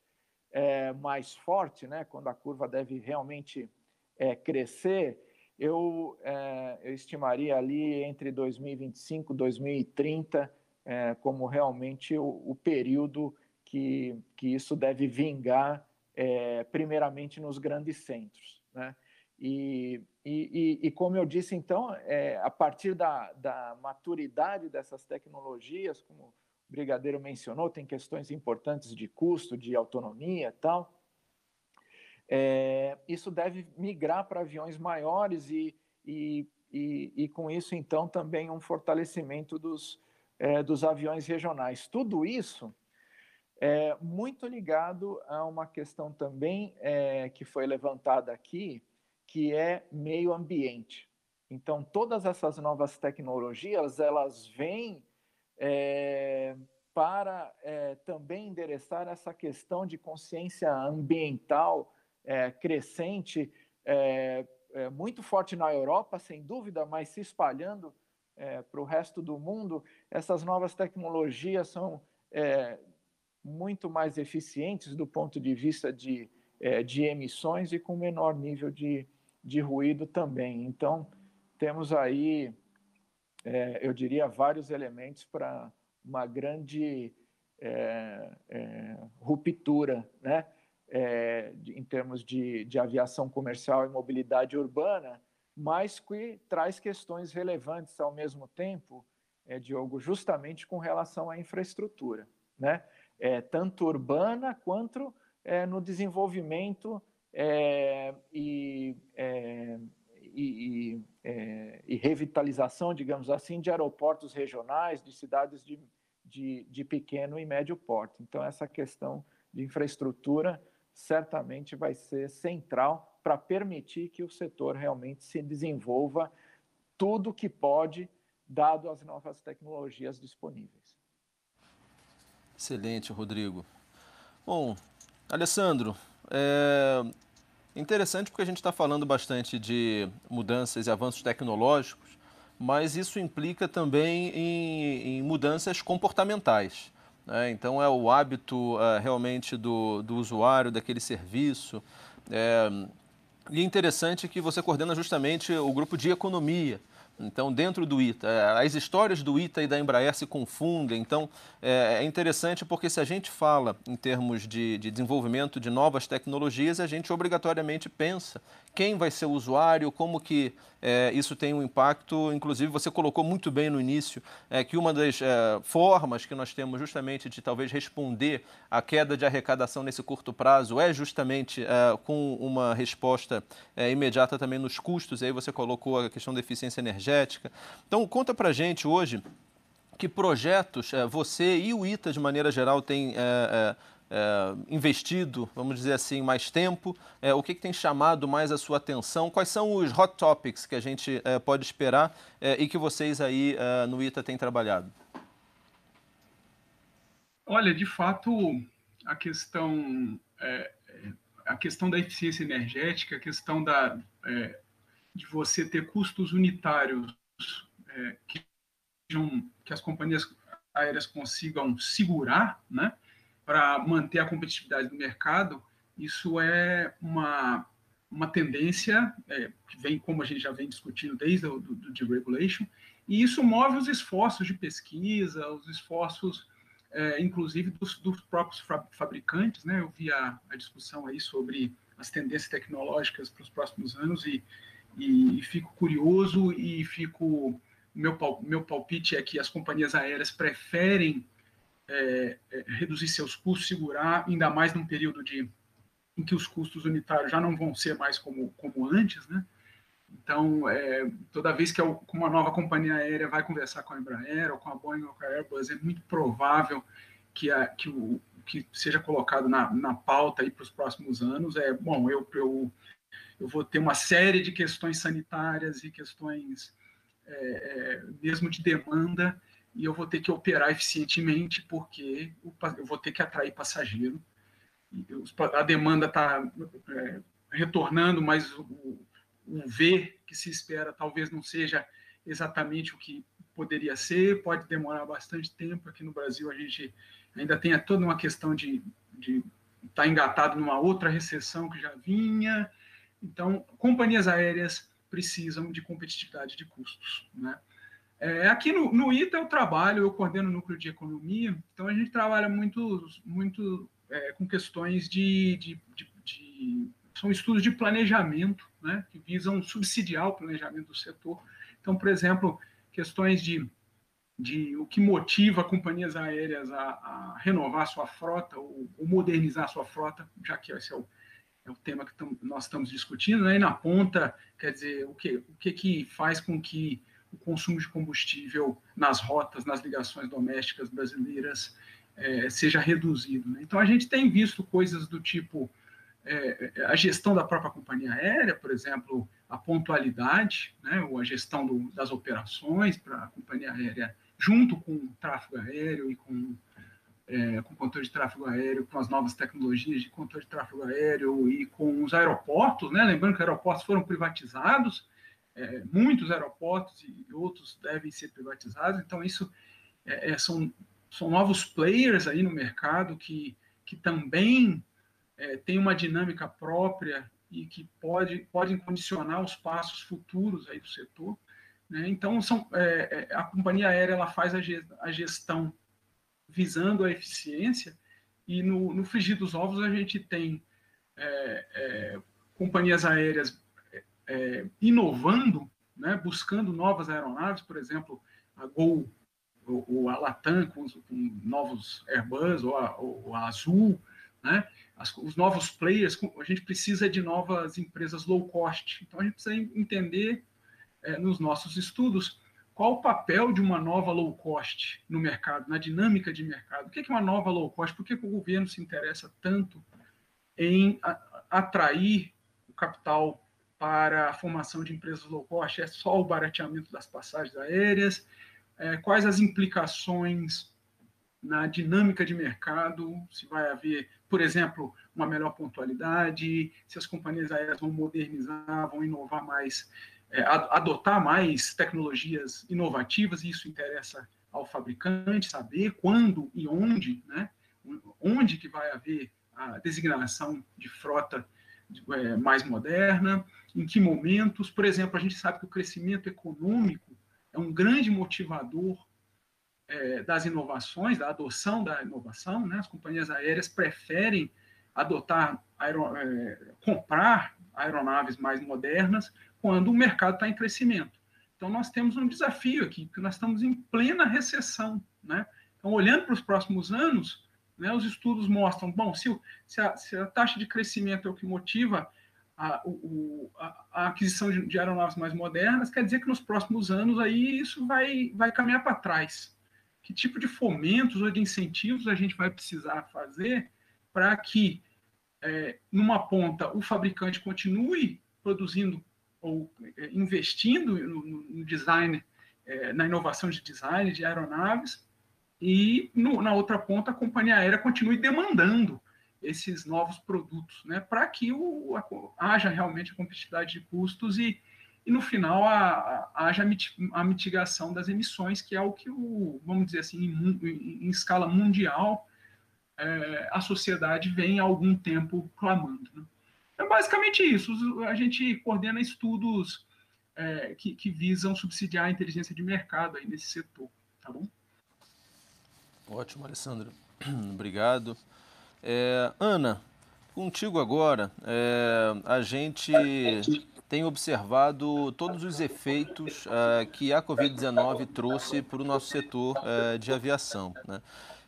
é, mais forte, né? Quando a curva deve realmente é, crescer, eu, é, eu estimaria ali entre 2025 e 2030 é, como realmente o, o, período que, que isso deve vingar, é, primeiramente nos grandes centros. Né? E, e, e, como eu disse, então, é, a partir da, da maturidade dessas tecnologias, como o Brigadeiro mencionou, tem questões importantes de custo, de autonomia e tal, é, isso deve migrar para aviões maiores e, e, e, e, com isso, então, também um fortalecimento dos, é, dos aviões regionais. Tudo isso é muito ligado a uma questão também é, que foi levantada aqui, que é meio ambiente. Então, todas essas novas tecnologias, elas vêm é, para é, também endereçar essa questão de consciência ambiental é, crescente, é, é, muito forte na Europa, sem dúvida, mas se espalhando é, para o resto do mundo. Essas novas tecnologias são é, muito mais eficientes do ponto de vista de, é, de emissões e com menor nível de, de ruído também. Então, temos aí, eu diria, vários elementos para uma grande ruptura, né? É, em termos de, de aviação comercial e mobilidade urbana, mas que traz questões relevantes ao mesmo tempo, é, Diogo, justamente com relação à infraestrutura, né? É, tanto urbana quanto é, no desenvolvimento é, é, e, e, é, e, revitalização, digamos assim, de aeroportos regionais, de cidades de, de, de pequeno e médio porte. Então, essa questão de infraestrutura certamente vai ser central para permitir que o setor realmente se desenvolva tudo que pode, dado as novas tecnologias disponíveis. Excelente, Rodrigo. Bom, Alessandro, é interessante porque a gente está falando bastante de mudanças e avanços tecnológicos, mas isso implica também em, em mudanças comportamentais. Né? Então, é o hábito uh, realmente do, do usuário daquele serviço. É, e é interessante que você coordena justamente o grupo de economia. Então, dentro do ITA, é, as histórias do ITA e da Embraer se confundem. Então, é, é interessante porque se a gente fala em termos de, de, desenvolvimento de novas tecnologias, a gente obrigatoriamente pensa quem vai ser o usuário, como que é, isso tem um impacto. Inclusive, você colocou muito bem no início é, que uma das é, formas que nós temos justamente de talvez responder à queda de arrecadação nesse curto prazo é justamente é, com uma resposta é, imediata também nos custos. E aí você colocou a questão da eficiência energética. Então, conta para gente hoje que projetos é, você e o ITA, de maneira geral, têm é, investido, vamos dizer assim, mais tempo? É, o que, que, tem chamado mais a sua atenção? Quais são os hot topics que a gente é, pode esperar é, e que vocês aí é, no ITA têm trabalhado? Olha, de fato, a questão, é, a questão da eficiência energética, a questão da, de você ter custos unitários que, que as companhias aéreas consigam segurar, né? Para manter a competitividade do mercado, isso é uma, uma tendência é, que vem, como a gente já vem discutindo desde o do, do deregulation, e isso move os esforços de pesquisa, os esforços, é, inclusive, dos, dos, próprios fabricantes. Né? Eu vi a, a, discussão aí sobre as tendências tecnológicas para os próximos anos e, e, e fico curioso e fico... Meu, meu palpite é que as companhias aéreas preferem é, é, reduzir seus custos, segurar, ainda mais num período de, em que os custos unitários já não vão ser mais como, como antes, né? Então, é, toda vez que uma nova companhia aérea vai conversar com a Embraer ou com a Boeing ou com a Airbus, é muito provável que, a, que, o, que seja colocado na, na pauta para os próximos anos. É bom, eu, eu, eu vou ter uma série de questões sanitárias e questões é, é, mesmo de demanda e eu vou ter que operar eficientemente porque eu vou ter que atrair passageiro. A demanda está é, retornando, mas o, o V que se espera talvez não seja exatamente o que poderia ser, pode demorar bastante tempo. Aqui no Brasil a gente ainda tem toda uma questão de estar tá engatado numa outra recessão que já vinha. Então, companhias aéreas precisam de competitividade de custos. Né? É, aqui no, no ITA eu trabalho, eu coordeno o núcleo de economia, então a gente trabalha muito, muito é, com questões de, de, de, de, São estudos de planejamento, né, que visam subsidiar o planejamento do setor. Então, por exemplo, questões de, de o que motiva companhias aéreas a, a renovar sua frota ou, ou, modernizar sua frota, já que esse é o, é o tema que tam, nós estamos discutindo, né, e na ponta, quer dizer, o que, o que, que faz com que o consumo de combustível nas rotas, nas ligações domésticas brasileiras é, seja reduzido. Né? Então, a gente tem visto coisas do tipo é, é, a gestão da própria companhia aérea, por exemplo, a pontualidade, né, ou a gestão do, das operações para a companhia aérea, junto com o tráfego aéreo e com, é, com o controle de tráfego aéreo, com as novas tecnologias de controle de tráfego aéreo e com os aeroportos, né, lembrando que aeroportos foram privatizados, é, muitos aeroportos e outros devem ser privatizados, então isso é, é, são, são novos players aí no mercado que, que também é, tem uma dinâmica própria e que pode, podem condicionar os passos futuros aí do setor. Né? Então, são, é, é a companhia aérea ela faz a gestão visando a eficiência e no, no frigir dos ovos a gente tem é, companhias aéreas é, inovando, né, buscando novas aeronaves, por exemplo, a Gol ou, a Latam com, com, novos Airbus ou a, ou a Azul, né, as, os novos players, a gente precisa de novas empresas low cost. Então a gente precisa entender é, nos nossos estudos qual o papel de uma nova low cost no mercado, na dinâmica de mercado. O que é uma nova low cost? Por que o governo se interessa tanto em atrair o capital para a formação de empresas low cost? É só o barateamento das passagens aéreas? É, quais as implicações na dinâmica de mercado? Se vai haver, por exemplo, uma melhor pontualidade? Se as companhias aéreas vão modernizar, vão inovar mais, é, adotar mais tecnologias inovativas? E isso interessa ao fabricante saber quando e onde, né? Onde que vai haver a designação de frota é, mais moderna, em que momentos. Por exemplo, a gente sabe que o crescimento econômico é um grande motivador é, das inovações, da adoção da inovação. Né? As companhias aéreas preferem adotar, é, comprar aeronaves mais modernas quando o mercado está em crescimento. Então, nós temos um desafio aqui, porque nós estamos em plena recessão. Né? Então, olhando para os próximos anos, né? Os estudos mostram, bom, se, se, a, se, a, taxa de crescimento é o que motiva a, o, a, a aquisição de, de, aeronaves mais modernas, quer dizer que nos próximos anos aí isso vai, vai caminhar para trás. Que tipo de fomentos ou de incentivos a gente vai precisar fazer para que, é, numa ponta, o fabricante continue produzindo ou é, investindo no, no design, é, na inovação de design de aeronaves, e no, na outra ponta a companhia aérea continue demandando esses novos produtos, né, para que o, a, haja realmente a competitividade de custos e, e no final a, a, haja a mitigação das emissões, que é o que, o, vamos dizer assim, em, em, em escala mundial, é, a sociedade vem há algum tempo clamando. Né? É basicamente isso. A gente coordena estudos é, que, que visam subsidiar a inteligência de mercado aí nesse setor. Tá bom? Ótimo, Alessandro. Obrigado. É, Ana, contigo agora, é, a gente tem observado todos os efeitos é, que a Covid-19 trouxe para o nosso setor é, de aviação. Né?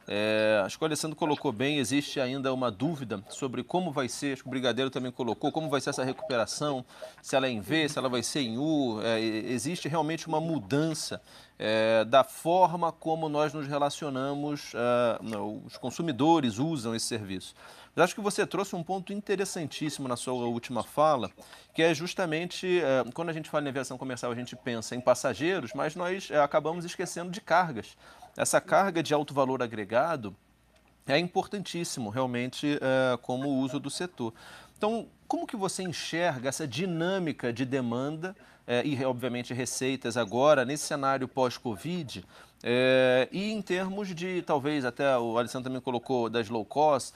É, acho que o Alessandro colocou bem, existe ainda uma dúvida sobre como vai ser, acho que o Brigadeiro também colocou, como vai ser essa recuperação, se ela é em V, se ela vai ser em U, é, existe realmente uma mudança é, da forma como nós nos relacionamos, é, os consumidores usam esse serviço. Mas acho que você trouxe um ponto interessantíssimo na sua última fala, que é justamente é, quando a gente fala em aviação comercial, a gente pensa em passageiros, mas nós é, acabamos esquecendo de cargas. Essa carga de alto valor agregado é importantíssimo realmente é, como uso do setor. Então, como que você enxerga essa dinâmica de demanda é, e, obviamente, receitas agora nesse cenário pós-Covid? É, e em termos de, talvez, até o Alessandro também colocou das low cost,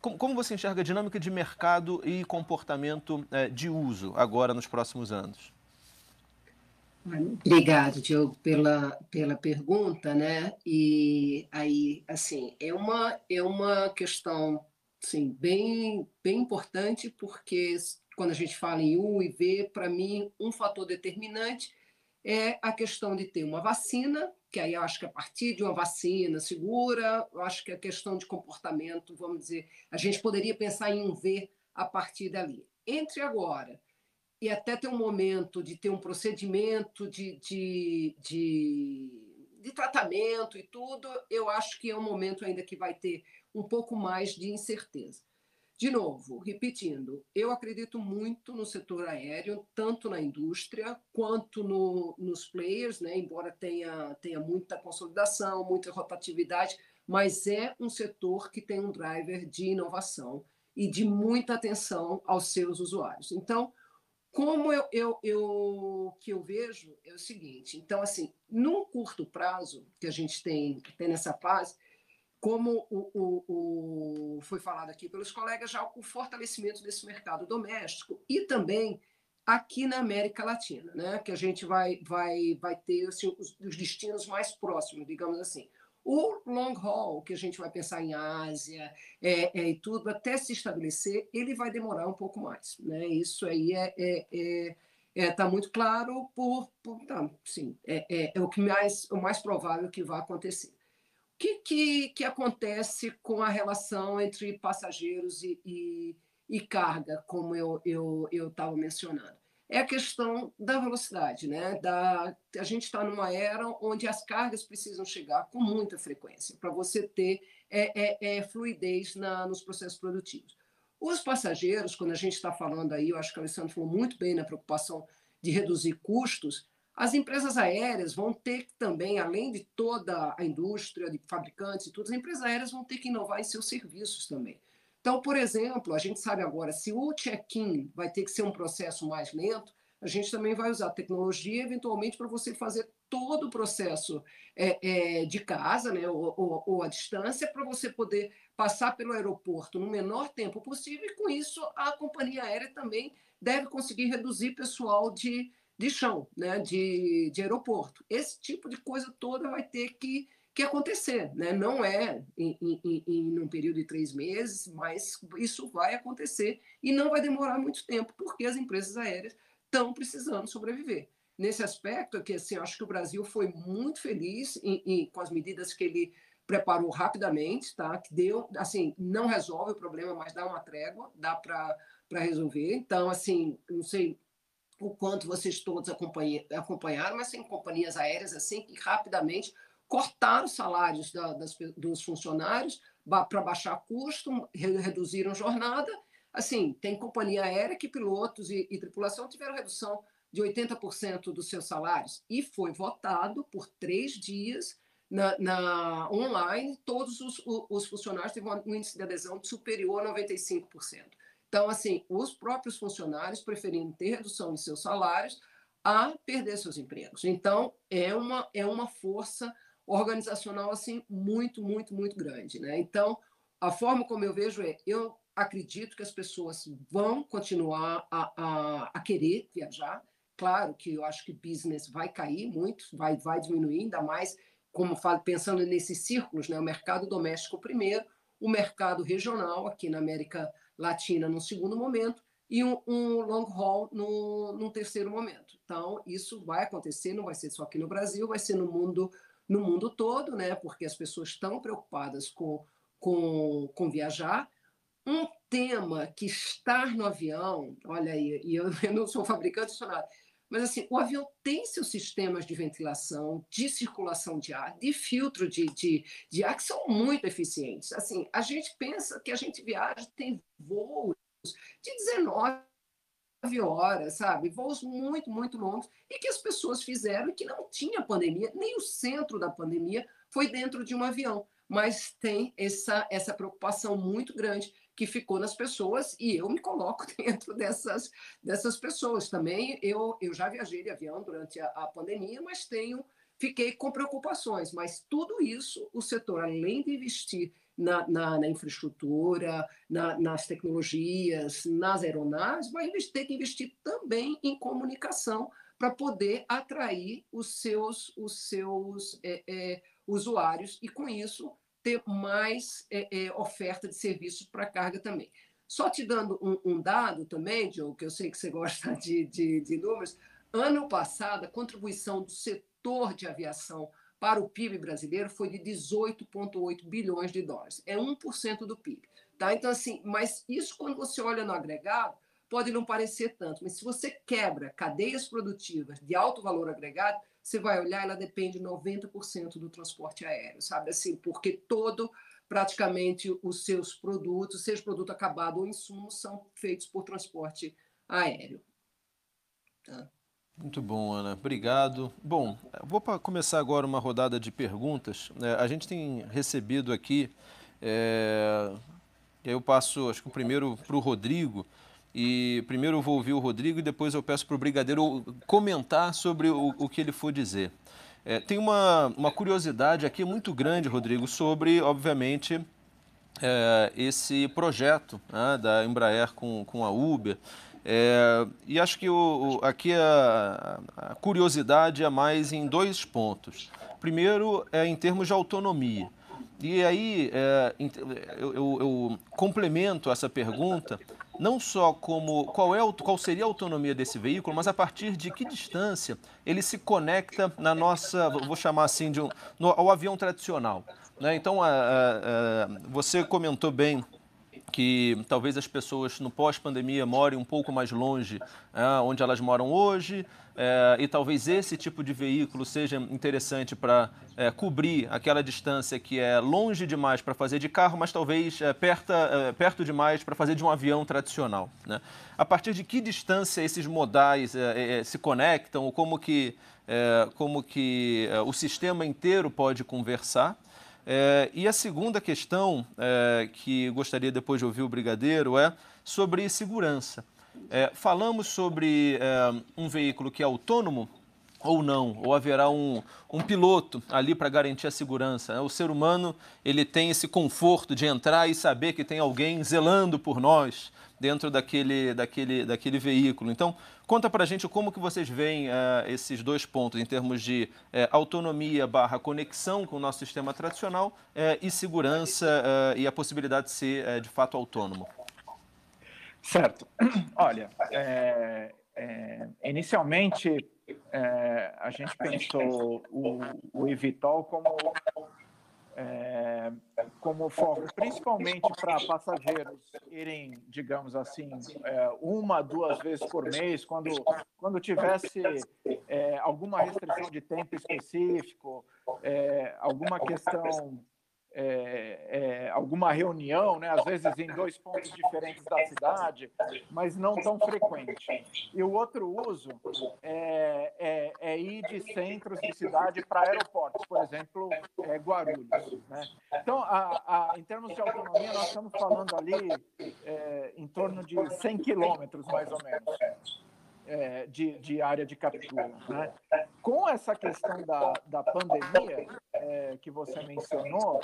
como, você enxerga a dinâmica de mercado e comportamento de uso agora nos próximos anos? Obrigado, Diogo, pela, pela pergunta, né? E aí, assim, é uma, é uma questão sim, bem, bem importante, porque quando a gente fala em U e V, para mim, um fator determinante é a questão de ter uma vacina, que aí eu acho que a partir de uma vacina segura, eu acho que a questão de comportamento, vamos dizer, a gente poderia pensar em um V a partir dali. Entre agora e até ter um momento de ter um procedimento de, de, de, de, tratamento e tudo, eu acho que é um momento ainda que vai ter um pouco mais de incerteza. De novo, repetindo, eu acredito muito no setor aéreo, tanto na indústria quanto no, nos players, né? embora tenha, tenha muita consolidação, muita rotatividade, mas é um setor que tem um driver de inovação e de muita atenção aos seus usuários. Então, como eu, eu, eu, que eu vejo é o seguinte, então assim, num curto prazo que a gente tem, tem nessa fase, como o, o, o, foi falado aqui pelos colegas, já o fortalecimento desse mercado doméstico e também aqui na América Latina, né, que a gente vai, vai, vai ter assim, os, os destinos mais próximos, digamos assim. O long haul, que a gente vai pensar em Ásia é, é, e tudo, até se estabelecer, ele vai demorar um pouco mais. Né? Isso aí é, é, é, é tá muito claro por, por tá, sim, é, é, é, o que mais o mais provável que vai acontecer. O que, que, que acontece com a relação entre passageiros e, e, e carga, como eu estava eu, eu mencionando? É a questão da velocidade. Né? Da, a gente está numa era onde as cargas precisam chegar com muita frequência para você ter é, é, é, fluidez na, nos processos produtivos. Os passageiros, quando a gente está falando aí, eu acho que o Alessandro falou muito bem na preocupação de reduzir custos, as empresas aéreas vão ter que também, além de toda a indústria de fabricantes e tudo, as empresas aéreas vão ter que inovar em seus serviços também. Então, por exemplo, a gente sabe agora, se o check-in vai ter que ser um processo mais lento, a gente também vai usar tecnologia, eventualmente, para você fazer todo o processo é, é, de casa, né, ou, ou, ou à distância, para você poder passar pelo aeroporto no menor tempo possível, e com isso a companhia aérea também deve conseguir reduzir pessoal de, de chão, né, de, de aeroporto. Esse tipo de coisa toda vai ter que que acontecer, né? Não é em, em, em, um período de três meses, mas isso vai acontecer e não vai demorar muito tempo, porque as empresas aéreas estão precisando sobreviver. Nesse aspecto, é que assim, acho que o Brasil foi muito feliz em, com as medidas que ele preparou rapidamente, tá? Que deu, assim, não resolve o problema, mas dá uma trégua, dá para resolver. Então, assim, não sei o quanto vocês todos acompanharam, mas tem companhias aéreas assim que rapidamente cortaram os salários da, das, dos funcionários para baixar custo, reduziram jornada. Assim, tem companhia aérea que pilotos e, e tripulação tiveram redução de 80% dos seus salários. E foi votado por três dias na, na online, todos os, os, funcionários tiveram um índice de adesão superior a 95%. Então, assim, os próprios funcionários preferindo ter redução de seus salários a perder seus empregos. Então, é uma, é uma força organizacional assim muito, muito, muito grande. Né? Então, a forma como eu vejo é, eu acredito que as pessoas vão continuar a, a, a querer viajar. Claro que eu acho que business vai cair muito, vai, vai diminuir, ainda mais como falo, pensando nesses círculos, né? o mercado doméstico primeiro, o mercado regional aqui na América Latina no segundo momento e um, um long haul no, no terceiro momento. Então, isso vai acontecer, não vai ser só aqui no Brasil, vai ser no mundo no mundo todo, né? Porque as pessoas estão preocupadas com, com, com viajar. Um tema que estar no avião, olha aí, e eu, eu não sou fabricante de nada, mas assim, o avião tem seus sistemas de ventilação, de circulação de ar, de filtro de, de, de ar que são muito eficientes. Assim, a gente pensa que a gente viaja, tem voos de 19 horas, sabe? Voos muito, muito longos e que as pessoas fizeram e que não tinha pandemia, nem o centro da pandemia foi dentro de um avião. Mas tem essa, essa preocupação muito grande que ficou nas pessoas e eu me coloco dentro dessas, dessas pessoas também. Eu, eu já viajei de avião durante a, a pandemia, mas tenho fiquei com preocupações. Mas tudo isso, o setor, além de investir na, na, na infraestrutura, na, nas tecnologias, nas aeronaves, vai ter que investir também em comunicação para poder atrair os seus, os seus é, é, usuários e, com isso, ter mais é, é oferta de serviços para carga também. Só te dando um, um, dado também, Diogo, que eu sei que você gosta de, de, de números, ano passado, a contribuição do setor de aviação para o PIB brasileiro foi de 18,8 bilhões de dólares. É 1% do PIB. Tá? Então, assim, mas isso quando você olha no agregado, pode não parecer tanto, mas se você quebra cadeias produtivas de alto valor agregado, você vai olhar, ela depende 90% do transporte aéreo, sabe? Assim, porque todo, praticamente, os seus produtos, seja produto acabado ou insumos, são feitos por transporte aéreo. Tá? Muito bom, Ana. Obrigado. Bom, vou começar agora uma rodada de perguntas. É, a gente tem recebido aqui, é, e eu passo, acho que o primeiro para o Rodrigo, e primeiro eu vou ouvir o Rodrigo e depois eu peço para o Brigadeiro comentar sobre o, o, que ele for dizer. É, tem uma, uma curiosidade aqui muito grande, Rodrigo, sobre, obviamente, esse projeto né, da Embraer com, com a Uber. É, e acho que o, o, aqui a, a, curiosidade é mais em dois pontos. Primeiro, é em termos de autonomia. E aí é, eu, eu, eu, complemento essa pergunta não só como qual, é, qual seria a autonomia desse veículo, mas a partir de que distância ele se conecta na nossa, vou chamar assim, de um, no, ao avião tradicional. Né? Então, a, a, você comentou bem que talvez as pessoas no pós-pandemia morem um pouco mais longe é, onde elas moram hoje, é, e talvez esse tipo de veículo seja interessante para é, cobrir aquela distância que é longe demais para fazer de carro, mas talvez é, perto, é, perto demais para fazer de um avião tradicional. Né? A partir de que distância esses modais é, se conectam, ou como que, como que o sistema inteiro pode conversar? É, e a segunda questão é, que gostaria depois de ouvir o Brigadeiro é sobre segurança. É, falamos sobre é, um veículo que é autônomo ou não, ou haverá um, um piloto ali para garantir a segurança. O ser humano ele tem esse conforto de entrar e saber que tem alguém zelando por nós dentro daquele, daquele, daquele veículo. Então, conta para a gente como que vocês veem uh, esses dois pontos em termos de uh, autonomia barra conexão com o nosso sistema tradicional uh, e segurança e a possibilidade de ser, de fato, autônomo. Certo. Olha, é, é, inicialmente é, a gente pensou o, o Evitol como é, como foco, principalmente para passageiros irem, digamos assim, é, uma, duas vezes por mês, quando, quando tivesse é, alguma restrição de tempo específico, é, alguma questão é, é, alguma reunião, né? às vezes em dois pontos diferentes da cidade, mas não tão frequente. E o outro uso é, é, é ir de centros de cidade para aeroportos, por exemplo, é, Guarulhos. Né? Então, a, a, em termos de autonomia, nós estamos falando ali é, em torno de 100 quilômetros, mais ou menos. De, de, área de captura. Né? Com essa questão da, da pandemia é, que você mencionou,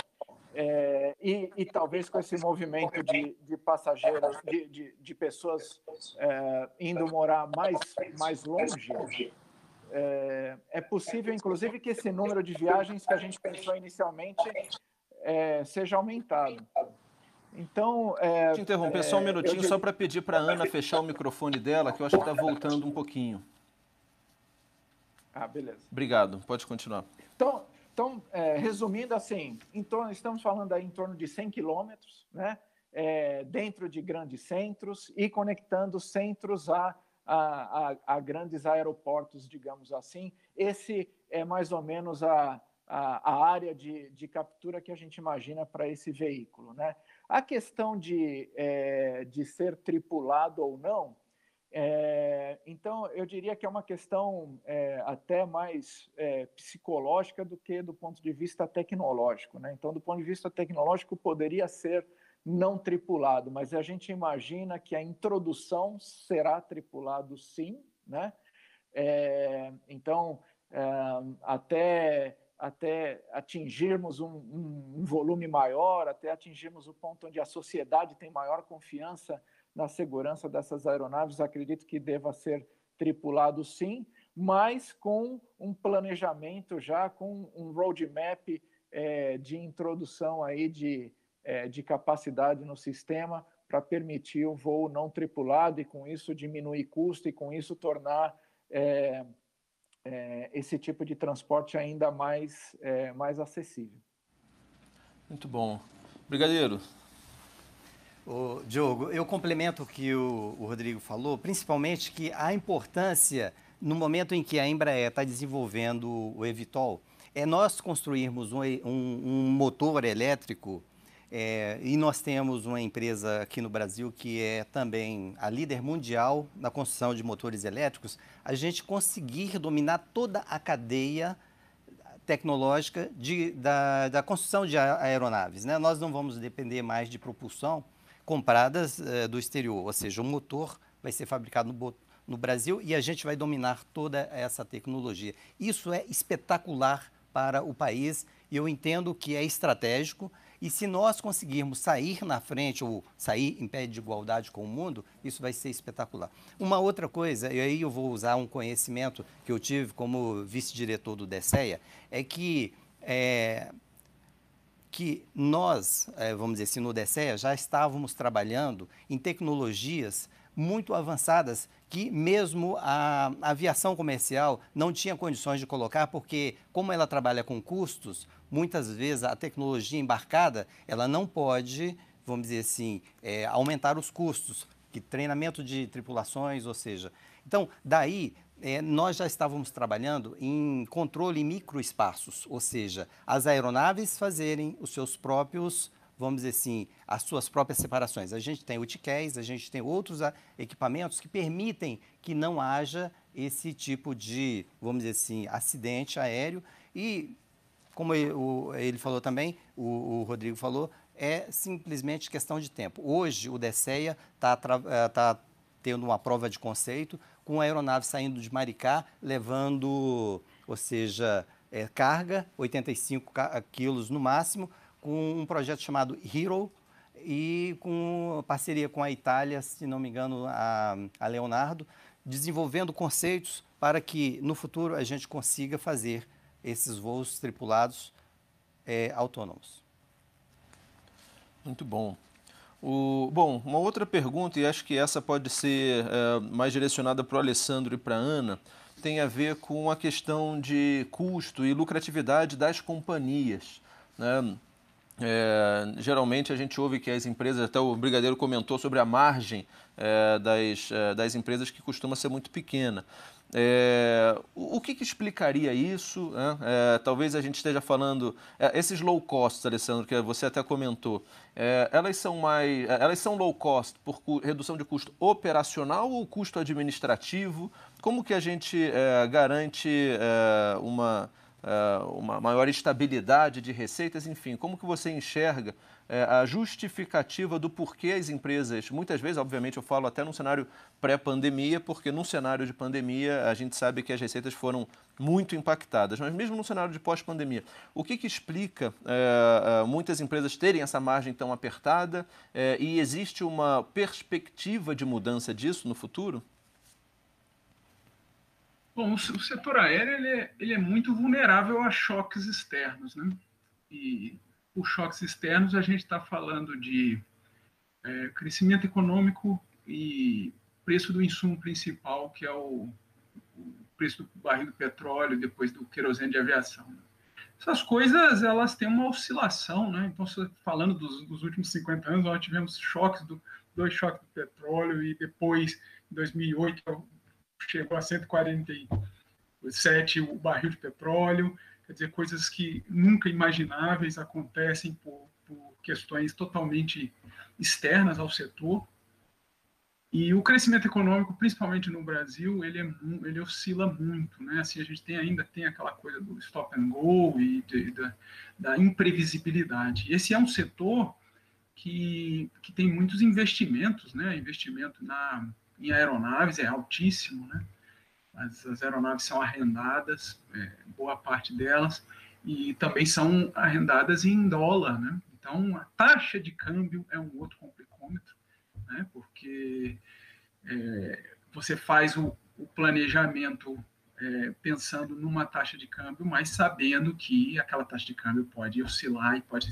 é, e, e, talvez com esse movimento de, de passageiros, de, de, de pessoas é, indo morar mais, mais longe, é, é, possível, inclusive, que esse número de viagens que a gente pensou inicialmente é, seja aumentado. Então. É, Te interromper só um é, minutinho, só para pedir para a Ana fechar o microfone dela, que eu acho que está voltando um pouquinho. Ah, beleza. Obrigado, pode continuar. Então, então, é, resumindo assim, torno, estamos falando aí em torno de 100 quilômetros, né? É, dentro de grandes centros e conectando centros a, a, a, a, grandes aeroportos, digamos assim. Esse é mais ou menos a, a, área de, de captura que a gente imagina para esse veículo. Né? A questão de, é, de ser tripulado ou não, é, então, eu diria que é uma questão é, até mais é, psicológica do que do ponto de vista tecnológico. Né? Então, do ponto de vista tecnológico, poderia ser não tripulado, mas a gente imagina que a introdução será tripulado sim. Né? É, então, é, até, até atingirmos um, um, um volume maior, até atingirmos o ponto onde a sociedade tem maior confiança na segurança dessas aeronaves, acredito que deva ser tripulado sim, mas com um planejamento já, com um roadmap é, de introdução aí de, é, de capacidade no sistema para permitir o voo não tripulado e com isso diminuir custo e com isso tornar é, é esse tipo de transporte ainda mais, é, mais acessível. Muito bom. Brigadeiro. O Diogo, eu complemento o que o, o Rodrigo falou, principalmente que a importância no momento em que a Embraer está desenvolvendo o Evitol, é nós construirmos um, um, um motor elétrico é, e nós temos uma empresa aqui no Brasil que é também a líder mundial na construção de motores elétricos, a gente conseguir dominar toda a cadeia tecnológica de, da, da, construção de aeronaves. Né? Nós não vamos depender mais de propulsão compradas é, do exterior, ou seja, o motor vai ser fabricado no, no Brasil e a gente vai dominar toda essa tecnologia. Isso é espetacular para o país e eu entendo que é estratégico. E se nós conseguirmos sair na frente ou sair em pé de igualdade com o mundo, isso vai ser espetacular. Uma outra coisa, e aí eu vou usar um conhecimento que eu tive como vice-diretor do DECEA, é que, é, que nós, é, vamos dizer assim, no DECEA, já estávamos trabalhando em tecnologias muito avançadas que mesmo a aviação comercial não tinha condições de colocar, porque como ela trabalha com custos, muitas vezes a tecnologia embarcada ela não pode, vamos dizer assim, é, aumentar os custos, que treinamento de tripulações, ou seja, então daí é, nós já estávamos trabalhando em controle em microespaços, ou seja, as aeronaves fazerem os seus próprios vamos dizer assim, as suas próprias separações. A gente tem o TICAS, a gente tem outros equipamentos que permitem que não haja esse tipo de, vamos dizer assim, acidente aéreo. E, como ele falou também, o, Rodrigo falou, é simplesmente questão de tempo. Hoje, o DECEA está eh, tá tendo uma prova de conceito com a aeronave saindo de Maricá, levando, ou seja, é, carga, 85 quilos no máximo, com um projeto chamado Hero e com parceria com a Itália, se não me engano, a, a Leonardo, desenvolvendo conceitos para que no futuro a gente consiga fazer esses voos tripulados é, autônomos. Muito bom. O, bom, uma outra pergunta, e acho que essa pode ser é, mais direcionada para o Alessandro e para a Ana, tem a ver com a questão de custo e lucratividade das companhias. Né? É, geralmente a gente ouve que as empresas, até o Brigadeiro comentou sobre a margem é, das, das empresas que costuma ser muito pequena. É, o, o que, que, explicaria isso? Né? É, talvez a gente esteja falando é, esses low costs, Alessandro, que você até comentou. elas são mais, elas são low cost por redução de custo operacional ou custo administrativo? Como que a gente garante uma uma maior estabilidade de receitas, enfim, como que você enxerga eh, a justificativa do porquê as empresas, muitas vezes, obviamente, eu falo até num cenário pré-pandemia, porque num cenário de pandemia a gente sabe que as receitas foram muito impactadas, mas mesmo no cenário de pós-pandemia, o que, que explica é, muitas empresas terem essa margem tão apertada é, e existe uma perspectiva de mudança disso no futuro? Bom, o setor aéreo ele é, ele é muito vulnerável a choques externos, né? E os choques externos a gente está falando de é, crescimento econômico e preço do insumo principal, que é o, o, preço do barril do petróleo, depois do querosene de aviação. Né? Essas coisas elas têm uma oscilação, né? Então, falando dos, dos últimos 50 anos, nós tivemos choques do dois choques do petróleo e depois, em 2008, chegou a 147 o barril de petróleo, quer dizer, coisas que nunca imagináveis acontecem por, por questões totalmente externas ao setor. E o crescimento econômico, principalmente no Brasil, ele, é, ele oscila muito, né? Assim, a gente tem ainda tem aquela coisa do stop and go e de, da, da imprevisibilidade. Esse é um setor que, que tem muitos investimentos, né? Investimento na em aeronaves é altíssimo, né? As, as aeronaves são arrendadas, é, boa parte delas, e também são arrendadas em dólar, né? Então, a taxa de câmbio é um outro complicômetro, né? Porque é, você faz o, o planejamento é, pensando numa taxa de câmbio, mas sabendo que aquela taxa de câmbio pode oscilar e pode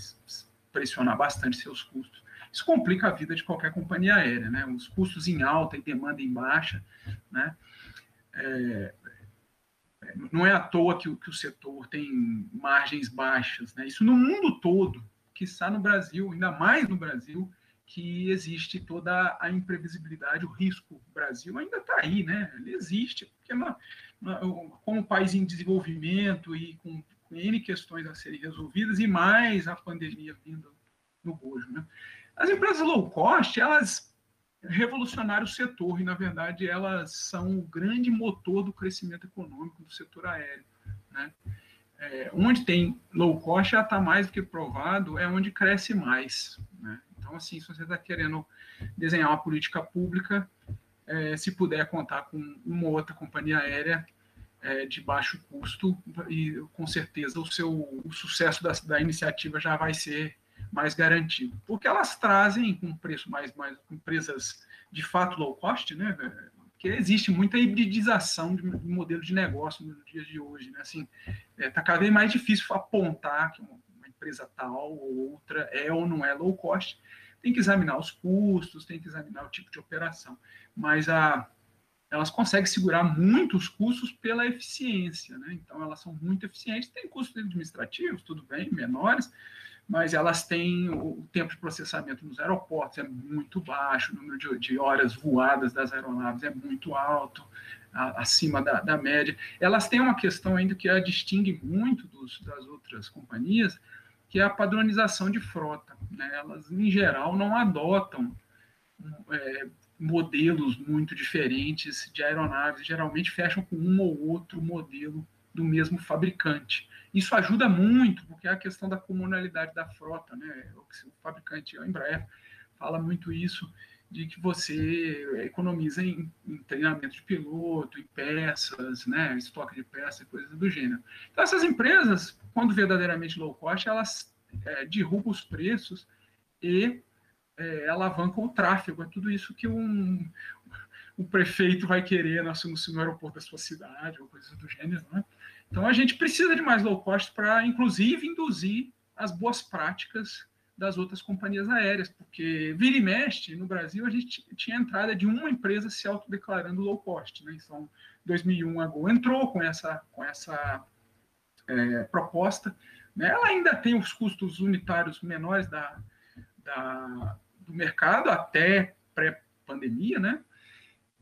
pressionar bastante seus custos. Isso complica a vida de qualquer companhia aérea, né? Os custos em alta e demanda em baixa, né? É, não é à toa que, que, o setor tem margens baixas, né? Isso no mundo todo, que está no Brasil, ainda mais no Brasil, que existe toda a imprevisibilidade, o risco. O Brasil ainda está aí, né? Ele existe, porque na, na, como país em desenvolvimento e com, com N questões a serem resolvidas, e mais a pandemia vindo no bojo, né? As empresas low cost, elas revolucionaram o setor e, na verdade, elas são o grande motor do crescimento econômico do setor aéreo. Né? É, onde tem low cost, já está mais do que provado, é onde cresce mais. Né? Então, assim, se você está querendo desenhar uma política pública, é, se puder contar com uma ou outra companhia aérea é, de baixo custo, e com certeza o seu o sucesso da, da iniciativa já vai ser mais garantido, porque elas trazem um preço mais, mais empresas de fato low cost, né? Porque existe muita hibridização de modelo de negócio nos dias de hoje, né? Assim, é, tá cada vez mais difícil apontar que uma empresa tal ou outra é ou não é low cost. Tem que examinar os custos, tem que examinar o tipo de operação, mas a elas conseguem segurar muito os custos pela eficiência, né? Então elas são muito eficientes, tem custos administrativos, tudo bem, menores, mas elas têm o tempo de processamento nos aeroportos é muito baixo, o número de, horas voadas das aeronaves é muito alto, a, acima da, da, média. Elas têm uma questão ainda que a distingue muito dos, das outras companhias, que é a padronização de frota. Né? Elas, em geral, não adotam é, modelos muito diferentes de aeronaves, geralmente fecham com um ou outro modelo do mesmo fabricante. Isso ajuda muito, porque é a questão da comunalidade da frota, né? O fabricante, a Embraer, fala muito isso, de que você economiza em, em, treinamento de piloto, em peças, né? Estoque de peças, coisas do gênero. Então, essas empresas, quando verdadeiramente low cost, elas é, derrubam os preços e é, alavancam o tráfego. É tudo isso que um, o prefeito vai querer no, no aeroporto da sua cidade, ou coisas do gênero, né? Então a gente precisa de mais low cost para, inclusive, induzir as boas práticas das outras companhias aéreas, porque vira e mexe, no Brasil a gente tinha entrada de uma empresa se autodeclarando low cost. Né? Então, 2001 a Gol entrou com essa, com essa é, proposta. Né? Ela ainda tem os custos unitários menores da, da do mercado até pré-pandemia, né?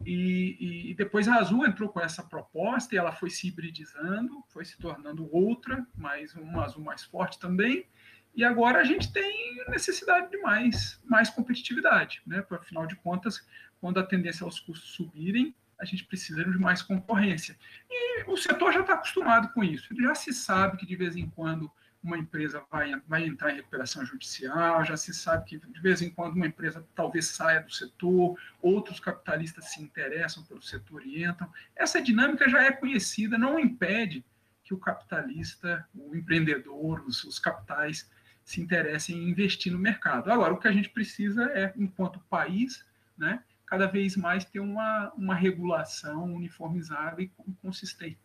E, e, depois a Azul entrou com essa proposta e ela foi se hibridizando, foi se tornando outra, mas uma Azul mais forte também. E agora a gente tem necessidade de mais, mais competitividade, né? Porque, afinal de contas, quando a tendência aos custos subirem, a gente precisa de mais concorrência. E o setor já está acostumado com isso. Ele já se sabe que de vez em quando uma empresa vai, vai entrar em recuperação judicial, já se sabe que de vez em quando uma empresa talvez saia do setor, outros capitalistas se interessam pelo setor e entram. Essa dinâmica já é conhecida, não impede que o capitalista, o empreendedor, os, os capitais se interessem em investir no mercado. Agora, o que a gente precisa é, enquanto país, né, cada vez mais ter uma, uma regulação uniformizada e consistente,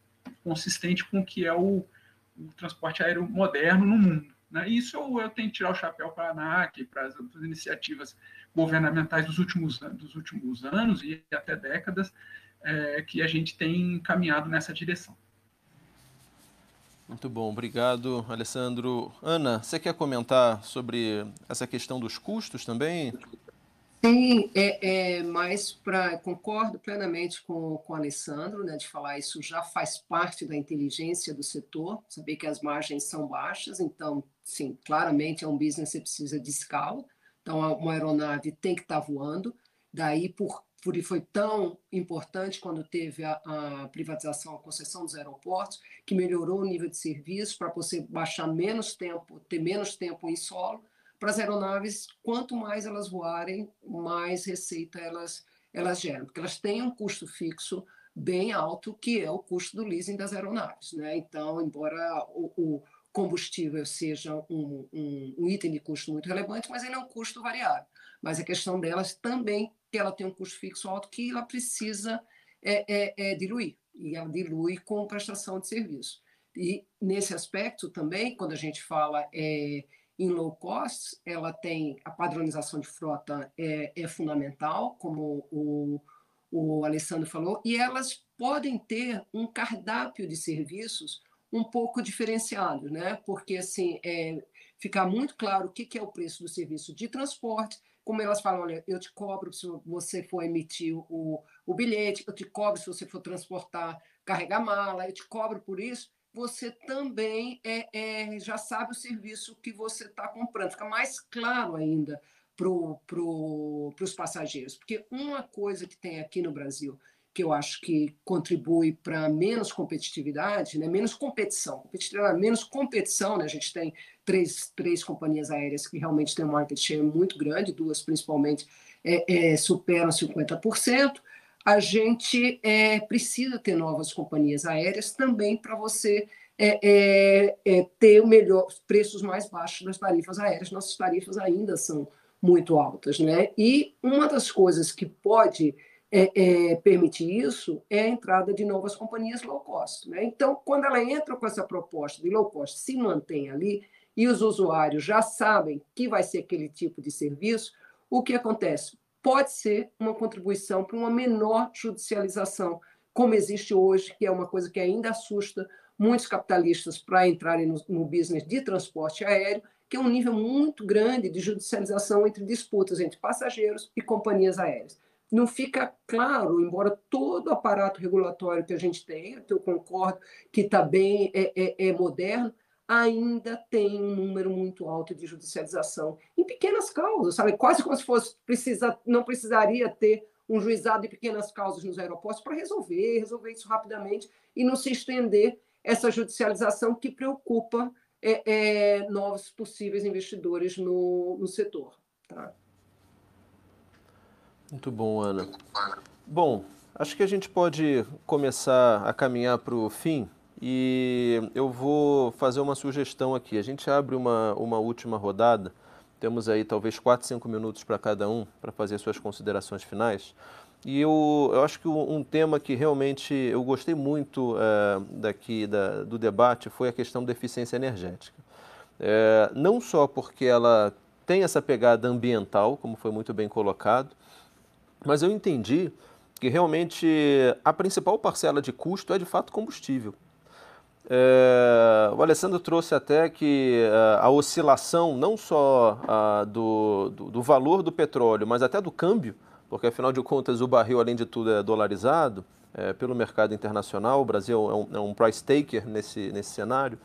consistente com o que é o, o transporte aéreo moderno no mundo. Né? Isso eu, eu tenho que tirar o chapéu para a ANAC, para as, as iniciativas governamentais dos últimos, dos últimos anos e até décadas, é, que a gente tem caminhado nessa direção. Muito bom, obrigado, Alessandro. Ana, você quer comentar sobre essa questão dos custos também? Sim, é, é mas pra, concordo plenamente com, com o Alessandro, né, de falar isso já faz parte da inteligência do setor, saber que as margens são baixas, então, sim, claramente é um business que precisa de escala, então uma aeronave tem que estar tá voando, daí por, por foi tão importante quando teve a, a privatização, a concessão dos aeroportos, que melhorou o nível de serviço para você baixar menos tempo, ter menos tempo em solo, para as aeronaves, quanto mais elas voarem, mais receita elas, elas geram, porque elas têm um custo fixo bem alto, que é o custo do leasing das aeronaves. Né? Então, embora o, o combustível seja um, um, um, item de custo muito relevante, mas ele é um custo variável. Mas a questão delas também que ela tem um custo fixo alto que ela precisa é, é, é diluir, e ela dilui com prestação de serviço. E nesse aspecto também, quando a gente fala é, em low cost, ela tem a padronização de frota é, é fundamental, como o, o Alessandro falou, e elas podem ter um cardápio de serviços um pouco diferenciado, né? Porque assim é, ficar muito claro o que, que é o preço do serviço de transporte, como elas falam, olha, eu te cobro se você for emitir o, o bilhete, eu te cobro se você for transportar, carregar mala, eu te cobro por isso você também é, é, já sabe o serviço que você está comprando. Fica mais claro ainda para pro, os passageiros. Porque uma coisa que tem aqui no Brasil, que eu acho que contribui para menos competitividade, né? menos competição. Competitividade, menos competição, né? a gente tem três, três companhias aéreas que realmente têm um market share muito grande, duas principalmente é, é, superam 50% a gente é, precisa ter novas companhias aéreas também para você é, é, é, ter o melhor, preços mais baixos das tarifas aéreas. Nossas tarifas ainda são muito altas, né? E uma das coisas que pode é, é, permitir isso é a entrada de novas companhias low cost, né? Então, quando ela entra com essa proposta de low cost, se mantém ali e os usuários já sabem que vai ser aquele tipo de serviço, o que acontece? Pode ser uma contribuição para uma menor judicialização, como existe hoje, que é uma coisa que ainda assusta muitos capitalistas para entrarem no, no business de transporte aéreo, que é um nível muito grande de judicialização entre disputas entre passageiros e companhias aéreas. Não fica claro, embora todo o aparato regulatório que a gente tem, que eu concordo que está bem, é, é, é moderno, ainda tem um número muito alto de judicialização em pequenas causas, sabe? Quase como se fosse precisa, não precisaria ter um juizado de pequenas causas nos aeroportos para resolver, resolver isso rapidamente e não se estender essa judicialização que preocupa é, é, novos possíveis investidores no, no setor. Tá? Muito bom, Ana. Bom, acho que a gente pode começar a caminhar para o fim e eu vou fazer uma sugestão aqui. A gente abre uma, uma última rodada, temos aí talvez 4, 5 minutos para cada um para fazer suas considerações finais. E eu, eu acho que um tema que realmente eu gostei muito é, daqui da, do debate foi a questão da eficiência energética. É, não só porque ela tem essa pegada ambiental, como foi muito bem colocado, mas eu entendi que realmente a principal parcela de custo é de fato combustível. É, o Alessandro trouxe até que é, a oscilação não só a, do, do, do, valor do petróleo, mas até do câmbio, porque afinal de contas o barril, além de tudo, é dolarizado é, pelo mercado internacional. O Brasil é um, é um price taker nesse, nesse cenário.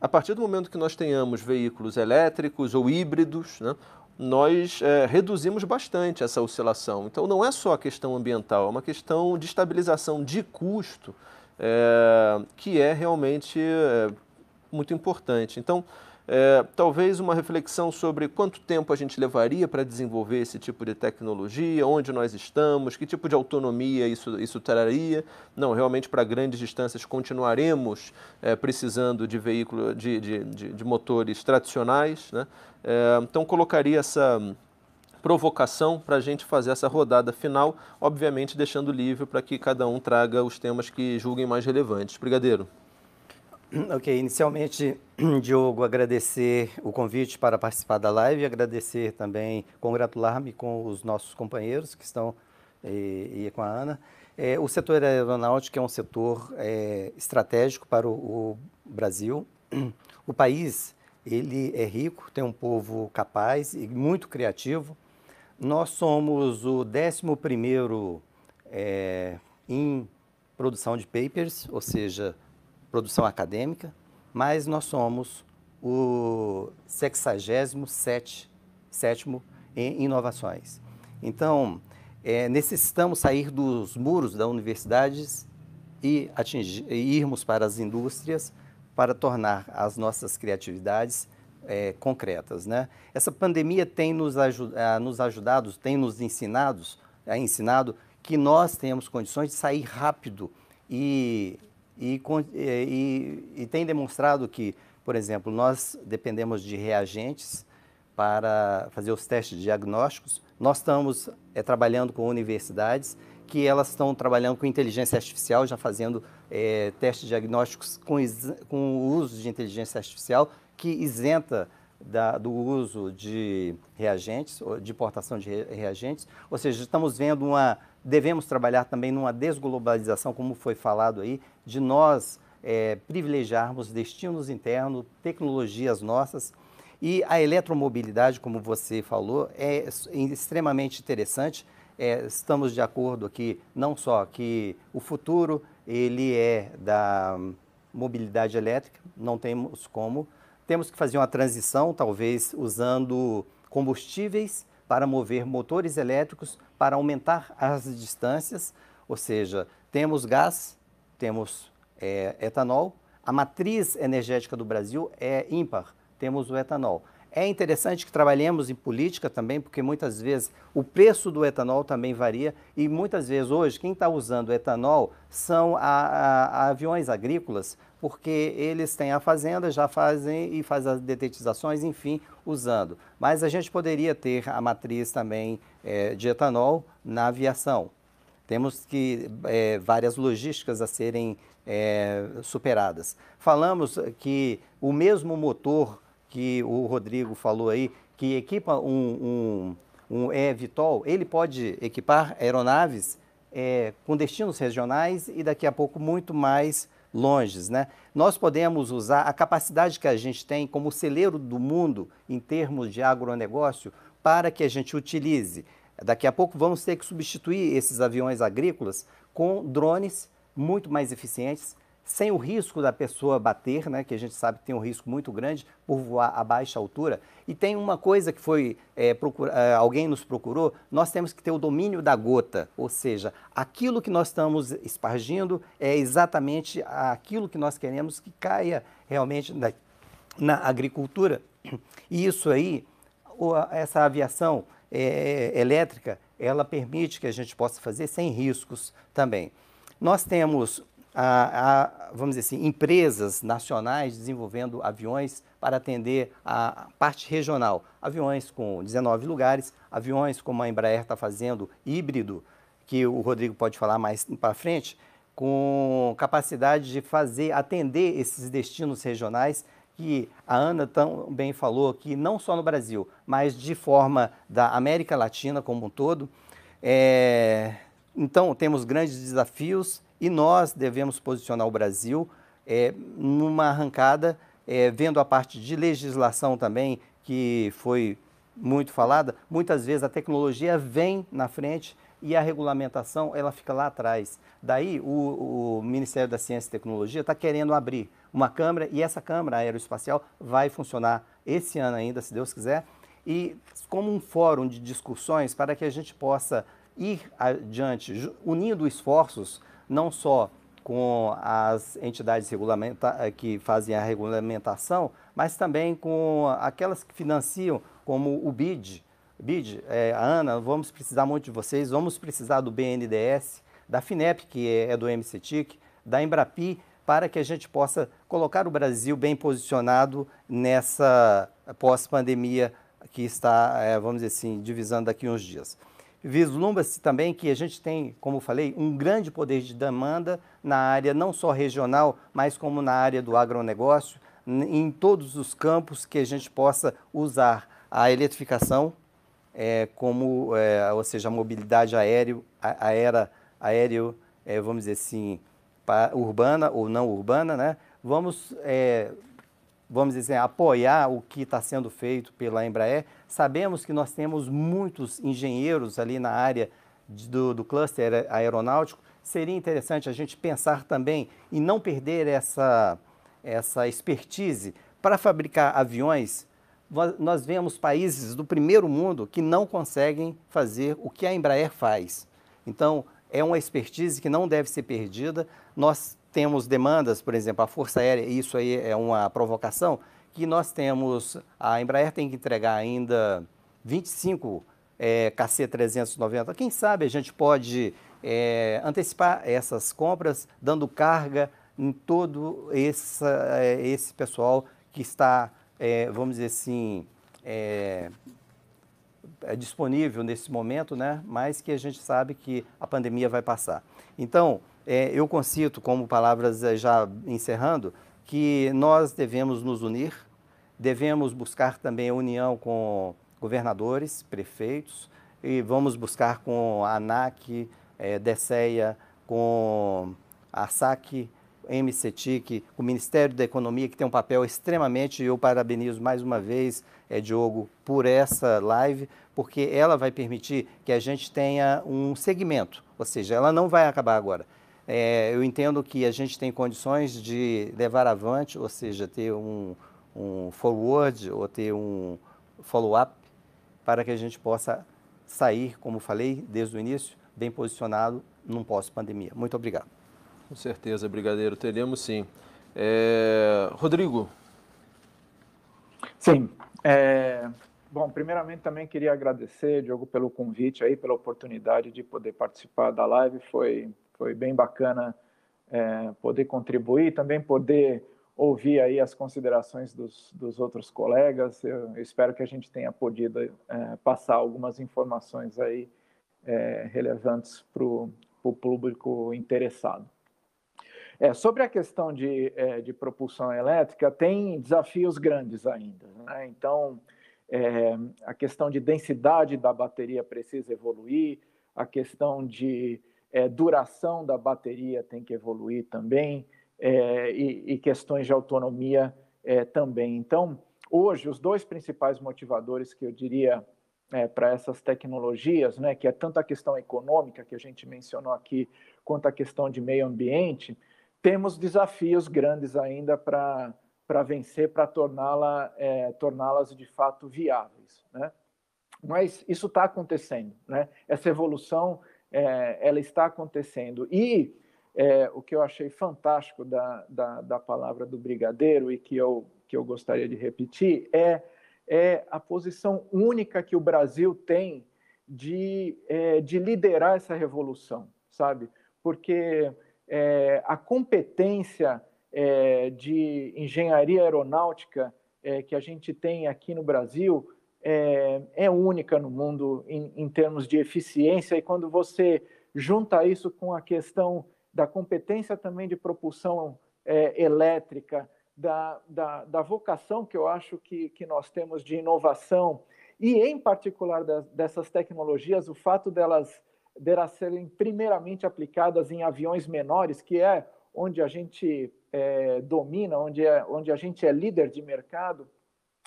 A partir do momento que nós tenhamos veículos elétricos ou híbridos, né, nós é, reduzimos bastante essa oscilação. Então, não é só a questão ambiental, é uma questão de estabilização de custo é, que é realmente é, muito importante. Então, é, talvez uma reflexão sobre quanto tempo a gente levaria para desenvolver esse tipo de tecnologia, onde nós estamos, que tipo de autonomia isso, isso traria. Não, realmente para grandes distâncias continuaremos é, precisando de veículos, de, de, de, de, motores tradicionais. Né? É, então colocaria essa, provocação para a gente fazer essa rodada final, obviamente deixando livre para que cada um traga os temas que julguem mais relevantes. Brigadeiro. Ok, inicialmente, Diogo, agradecer o convite para participar da live, agradecer também, congratular-me com os nossos companheiros que estão e, e com a Ana. É, o setor aeronáutico é um setor é, estratégico para o, o Brasil. O país ele é rico, tem um povo capaz e muito criativo. Nós somos o 11 é, em produção de papers, ou seja, produção acadêmica, mas nós somos o 67 sétimo em inovações. Então, é, necessitamos sair dos muros das universidades e, atingir, e irmos para as indústrias para tornar as nossas criatividades é, concretas. Né? Essa pandemia tem nos, ajud nos ajudado, tem nos ensinados, é, ensinado que nós temos condições de sair rápido e, e, e, e tem demonstrado que, por exemplo, nós dependemos de reagentes para fazer os testes diagnósticos Nós estamos é, trabalhando com universidades que elas estão trabalhando com inteligência artificial, já fazendo é, testes diagnósticos com, com o uso de inteligência artificial, que isenta da, do uso de reagentes, de importação de reagentes. Ou seja, estamos vendo uma. Devemos trabalhar também numa desglobalização, como foi falado aí, de nós é, privilegiarmos destinos internos, tecnologias nossas. E a eletromobilidade, como você falou, é extremamente interessante é, estamos de acordo aqui, não só que o futuro ele é da mobilidade elétrica, não temos como. Temos que fazer uma transição, talvez usando combustíveis para mover motores elétricos para aumentar as distâncias, ou seja, temos gás, temos é, etanol. A matriz energética do Brasil é ímpar, temos o etanol. É interessante que trabalhemos em política também, porque muitas vezes o preço do etanol também varia e muitas vezes hoje quem está usando etanol são a, a, a aviões agrícolas, porque eles têm a fazenda, já fazem e fazem as detetizações, enfim, usando. Mas a gente poderia ter a matriz também é, de etanol na aviação. Temos que é, várias logísticas a serem é, superadas. Falamos que o mesmo motor que o Rodrigo falou aí, que equipa um, um, um eVTOL, ele pode equipar aeronaves é, com destinos regionais e daqui a pouco muito mais longes. Né? Nós podemos usar a capacidade que a gente tem como celeiro do mundo em termos de agronegócio para que a gente utilize. Daqui a pouco vamos ter que substituir esses aviões agrícolas com drones muito mais eficientes, sem o risco da pessoa bater, né, que a gente sabe que tem um risco muito grande por voar a baixa altura. E tem uma coisa que foi, é, procura, é, alguém nos procurou, nós temos que ter o domínio da gota, ou seja, aquilo que nós estamos espargindo é exatamente aquilo que nós queremos que caia realmente na, na agricultura. E isso aí, essa aviação é, elétrica, ela permite que a gente possa fazer sem riscos também. Nós temos a, a, vamos dizer assim, empresas nacionais desenvolvendo aviões para atender a parte regional. Aviões com 19 lugares, aviões como a Embraer está fazendo, híbrido, que o Rodrigo pode falar mais para frente, com capacidade de fazer, atender esses destinos regionais que a Ana também falou que não só no Brasil, mas de forma da América Latina como um todo. É, então, temos grandes desafios e nós devemos posicionar o Brasil é, numa arrancada, é, vendo a parte de legislação também, que foi muito falada, muitas vezes a tecnologia vem na frente e a regulamentação ela fica lá atrás. Daí o, o Ministério da Ciência e Tecnologia está querendo abrir uma câmara e essa câmara aeroespacial vai funcionar esse ano ainda, se Deus quiser, e como um fórum de discussões para que a gente possa ir adiante, unindo esforços não só com as entidades eh, que fazem a regulamentação, mas também com aquelas que financiam, como o BID. BID, é, Ana, vamos precisar muito de vocês, vamos precisar do BNDES, da FINEP, que é, é do MCTIC, da Embrapi, para que a gente possa colocar o Brasil bem posicionado nessa pós-pandemia que está, é, vamos dizer assim, divisando daqui uns dias. Vislumbra-se também que a gente tem, como falei, um grande poder de demanda na área não só regional, mas como na área do agronegócio, em todos os campos que a gente possa usar a eletrificação, é, como, é, ou seja, a mobilidade aéreo, aérea, aéreo, é, vamos dizer assim, urbana ou não urbana, né? Vamos é, vamos dizer, apoiar o que está sendo feito pela Embraer. Sabemos que nós temos muitos engenheiros ali na área do, do cluster aeronáutico. Seria interessante a gente pensar também em não perder essa, essa expertise para fabricar aviões. Nós vemos países do primeiro mundo que não conseguem fazer o que a Embraer faz. Então, é uma expertise que não deve ser perdida. Nós temos demandas, por exemplo, a Força Aérea, isso aí é uma provocação, que nós temos, a Embraer tem que entregar ainda 25 é, KC-390. Quem sabe a gente pode é, antecipar essas compras, dando carga em todo esse, é, esse pessoal que está, é, vamos dizer assim, é, disponível nesse momento, né? mas que a gente sabe que a pandemia vai passar. Então, é, eu concito como palavras é, já encerrando que nós devemos nos unir, devemos buscar também a união com governadores, prefeitos, e vamos buscar com a ANAC, é, DECEA, com a SAC, MCTIC, o Ministério da Economia, que tem um papel extremamente, eu parabenizo mais uma vez, é, Diogo, por essa live, porque ela vai permitir que a gente tenha um segmento, ou seja, ela não vai acabar agora. É, eu entendo que a gente tem condições de levar avante, ou seja, ter um, um forward ou ter um follow-up para que a gente possa sair, como falei desde o início, bem posicionado num pós-pandemia. Muito obrigado. Com certeza, Brigadeiro, teremos sim. É... Rodrigo. Sim. É... Bom, primeiramente também queria agradecer, Diogo, pelo convite aí, pela oportunidade de poder participar da live. Foi, foi bem bacana é, poder contribuir, também poder ouvir aí as considerações dos, dos outros colegas. Eu, eu, espero que a gente tenha podido é, passar algumas informações aí é, relevantes para o público interessado. É, sobre a questão de, é, de propulsão elétrica, tem desafios grandes ainda. Né? Então, é, a questão de densidade da bateria precisa evoluir, a questão de é, duração da bateria tem que evoluir também, é, e, e, questões de autonomia é, também. Então, hoje, os dois principais motivadores que eu diria para essas tecnologias, né, que é tanto a questão econômica, que a gente mencionou aqui, quanto a questão de meio ambiente, temos desafios grandes ainda para vencer, para torná-las é, torná de fato viáveis. Né? Mas isso está acontecendo, né? essa evolução é, ela está acontecendo. E é, o que eu achei fantástico da, da, da, palavra do brigadeiro e que eu, que eu gostaria de repetir é, é a posição única que o Brasil tem de, é, de liderar essa revolução, sabe? Porque é, a competência é, de engenharia aeronáutica é, que a gente tem aqui no Brasil é, é única no mundo em, em, termos de eficiência, e quando você junta isso com a questão da competência também de propulsão é, elétrica, da, da, da, vocação que eu acho que, que nós temos de inovação, e em particular dessas tecnologias, o fato delas deverá serem primeiramente aplicadas em aviões menores, que é onde a gente é, domina, onde, é, onde a gente é líder de mercado,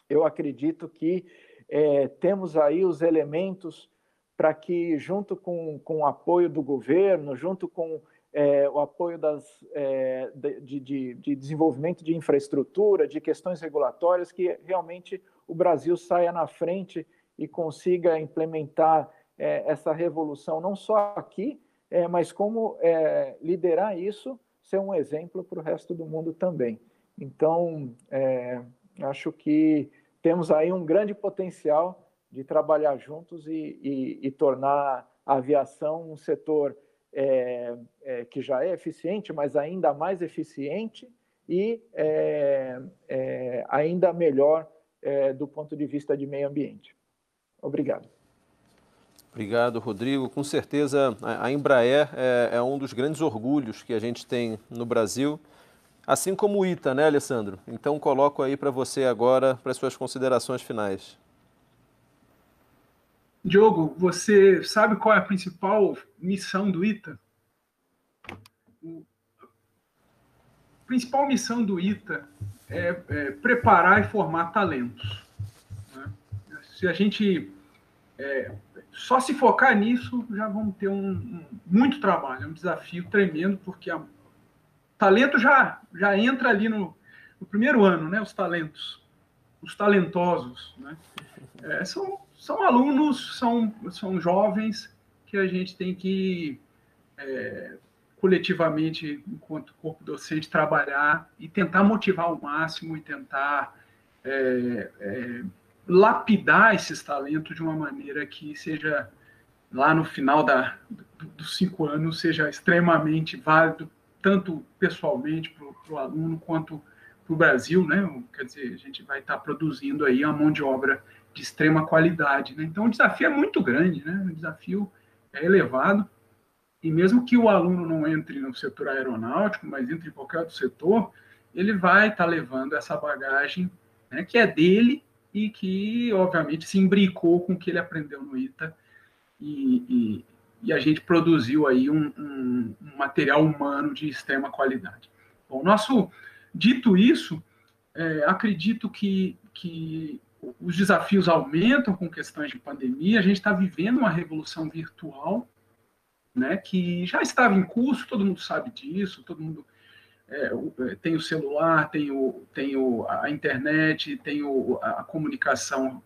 eu acredito que é, temos aí os elementos para que, junto com, com o apoio do governo, junto com é, o apoio das, é, de, de, de, desenvolvimento de infraestrutura, de questões regulatórias, que realmente o Brasil saia na frente e consiga implementar é, essa revolução, não só aqui, é, mas como é, liderar isso, ser um exemplo para o resto do mundo também. Então, acho que temos aí um grande potencial de trabalhar juntos e, e, e tornar a aviação um setor é, é, que já é eficiente, mas ainda mais eficiente e ainda melhor do ponto de vista de meio ambiente. Obrigado. Obrigado, Rodrigo. Com certeza, a Embraer é, é, um dos grandes orgulhos que a gente tem no Brasil, assim como o ITA, né, Alessandro? Então, coloco aí para você agora, para as suas considerações finais. Diogo, você sabe qual é a principal missão do ITA? A principal missão do ITA é, é preparar e formar talentos. Né? Se a gente é, só se focar nisso, já vamos ter um, um muito trabalho, é um desafio tremendo, porque o talento já, já entra ali no, no, primeiro ano, né? Os talentos, os talentosos, né? É, são, são alunos, são, são jovens que a gente tem que é, coletivamente, enquanto corpo docente, trabalhar e tentar motivar ao máximo e tentar é, é lapidar esses talentos de uma maneira que seja lá no final da, dos cinco anos seja extremamente válido tanto pessoalmente para o aluno quanto para o Brasil, né? Quer dizer, a gente vai estar produzindo aí uma mão de obra de extrema qualidade, né? Então o desafio é muito grande, né? O desafio é elevado e mesmo que o aluno não entre no setor aeronáutico, mas entre em qualquer outro setor, ele vai estar levando essa bagagem, né? Que é dele e que obviamente se imbricou com o que ele aprendeu no ITA e, e, e a gente produziu aí um, um, um material humano de extrema qualidade. Bom, nosso dito isso, é, acredito que, que os desafios aumentam com questões de pandemia. A gente está vivendo uma revolução virtual, né, que já estava em curso, todo mundo sabe disso, todo mundo é, é tem o celular, tem, o, tem o, a internet, tem o, a comunicação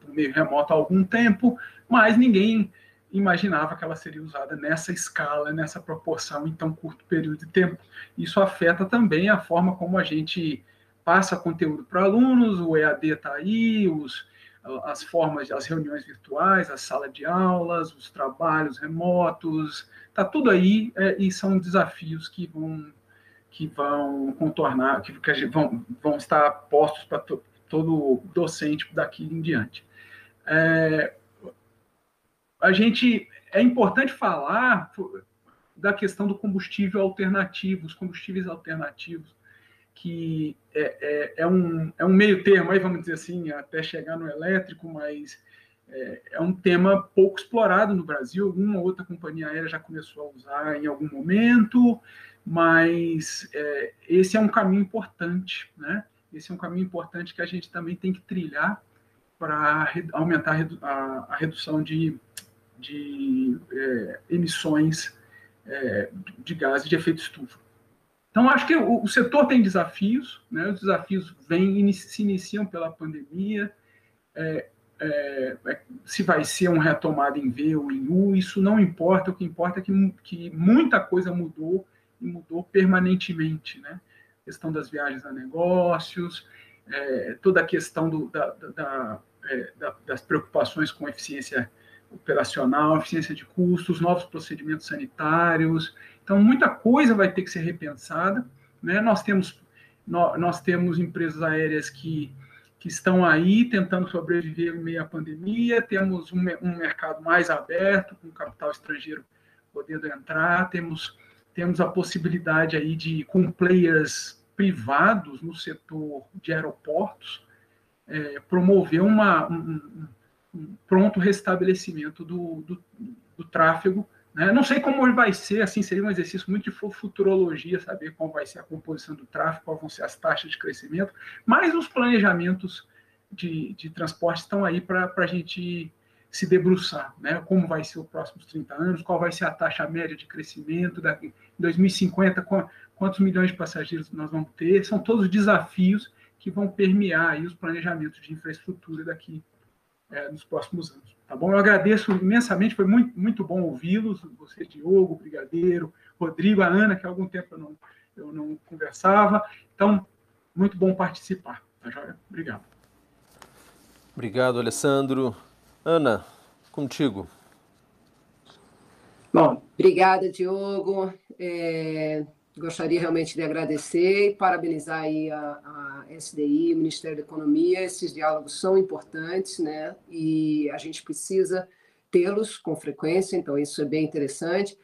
por meio remoto há algum tempo, mas ninguém imaginava que ela seria usada nessa escala, nessa proporção em tão curto período de tempo. Isso afeta também a forma como a gente passa conteúdo para alunos, o EAD está aí, os, as formas, as reuniões virtuais, a sala de aulas, os trabalhos remotos, está tudo aí é, e são desafios que vão que vão contornar, que, que vão, vão estar postos para to, todo docente daqui em diante. É, a gente é importante falar da questão do combustível alternativo, os combustíveis alternativos, que é, é, é, um, é um meio termo, aí vamos dizer assim, até chegar no elétrico, mas é, é um tema pouco explorado no Brasil. Alguma outra companhia aérea já começou a usar em algum momento, mas é, esse é um caminho importante, né? Esse é um caminho importante que a gente também tem que trilhar para aumentar a, a redução de de é, emissões é, de gases de efeito estufa. Então, acho que o, o setor tem desafios, né? os desafios vêm, se iniciam pela pandemia, é, é, é, se vai ser um retomada em V ou em U, isso não importa, o que importa é que, que muita coisa mudou e mudou permanentemente, né? A questão das viagens a negócios, é, toda a questão do, da, da, da, das preocupações com eficiência operacional, eficiência de custos, novos procedimentos sanitários. Então, muita coisa vai ter que ser repensada. Né? Nós, temos, nós, temos empresas aéreas que, que estão aí tentando sobreviver em meio à pandemia, temos um, um mercado mais aberto, com capital estrangeiro podendo entrar, temos, temos a possibilidade aí de, com players privados no setor de aeroportos, é, promover uma, um, pronto restabelecimento do, do, do tráfego. Né? Não sei como vai ser, assim, seria um exercício muito de futurologia, saber qual vai ser a composição do tráfego, quais vão ser as taxas de crescimento, mas os planejamentos de, de transporte estão aí para a gente se debruçar, né? Como vai ser os próximos 30 anos, qual vai ser a taxa média de crescimento daqui em 2050, quantos milhões de passageiros nós vamos ter, são todos desafios que vão permear os planejamentos de infraestrutura daqui é, nos próximos anos. Tá bom? Eu agradeço imensamente, foi muito, muito bom ouvi-los, você, Diogo, Brigadeiro, Rodrigo, a Ana, que há algum tempo eu não, eu não conversava. Então, muito bom participar. Tá joia? Obrigado. Obrigado, Alessandro. Ana, contigo. Bom, obrigada, Diogo. É, gostaria realmente de agradecer e parabenizar aí a, a SDI, o Ministério da Economia. Esses diálogos são importantes, né? E a gente precisa tê-los com frequência, então isso é bem interessante.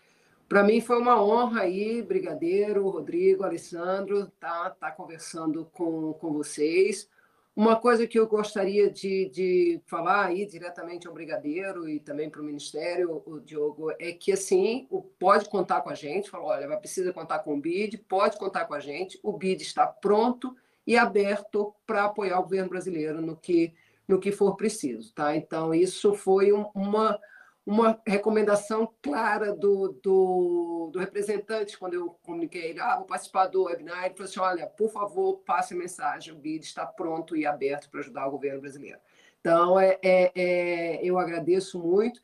Para mim foi uma honra aí, Brigadeiro, Rodrigo, Alessandro, tá, tá conversando com, com vocês. Uma coisa que eu gostaria de, de falar aí diretamente ao Brigadeiro e também para o Ministério, o Diogo, é que assim, pode contar com a gente, falou, olha, vai precisa contar com o BID, pode contar com a gente, o BID está pronto e aberto para apoiar o governo brasileiro no que, no que for preciso. Tá? Então, isso foi uma uma recomendação clara do, do, do, representante, quando eu comuniquei ele, ah, vou participar do webinar, ele falou assim, olha, por favor, passe a mensagem, o BID está pronto e aberto para ajudar o governo brasileiro. Então, é, é, é, eu agradeço muito.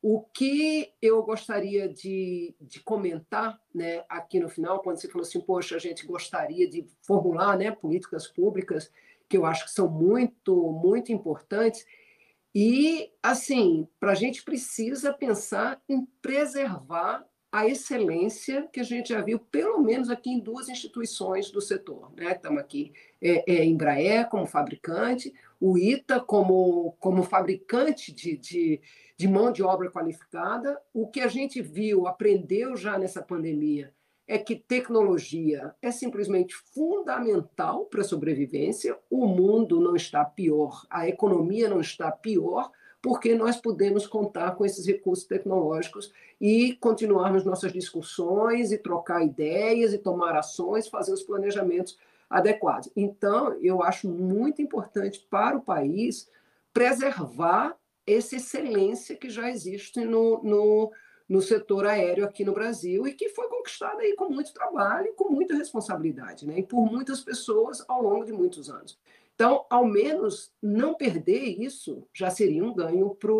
O que eu gostaria de, de comentar né, aqui no final, quando você falou assim, poxa, a gente gostaria de formular né, políticas públicas que eu acho que são muito, muito importantes, e, assim, para a gente precisa pensar em preservar a excelência que a gente já viu, pelo menos aqui em duas instituições do setor. Né? Estamos aqui é, é, Embraer como fabricante, o ITA como, como fabricante de, de, de mão de obra qualificada. O que a gente viu, aprendeu já nessa pandemia, é que tecnologia é simplesmente fundamental para a sobrevivência. O mundo não está pior, a economia não está pior, porque nós podemos contar com esses recursos tecnológicos e continuarmos nossas discussões e trocar ideias e tomar ações, fazer os planejamentos adequados. Então, eu acho muito importante para o país preservar essa excelência que já existe no, no, no setor aéreo aqui no Brasil e que foi conquistada aí com muito trabalho com muita responsabilidade, né? E por muitas pessoas ao longo de muitos anos. Então, ao menos não perder isso já seria um ganho para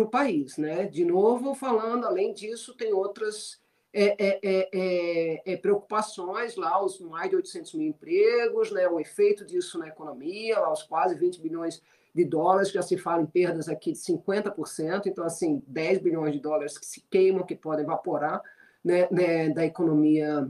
o país. Né? De novo, falando, além disso, tem outras é, é, é, é, é preocupações lá, os mais de 800 mil empregos, né? o efeito disso na economia, lá os quase 20 bilhões dólares, já se fala em perdas aqui de 50%, então, assim, 10 bilhões de dólares que se queimam, que podem evaporar né, né, da economia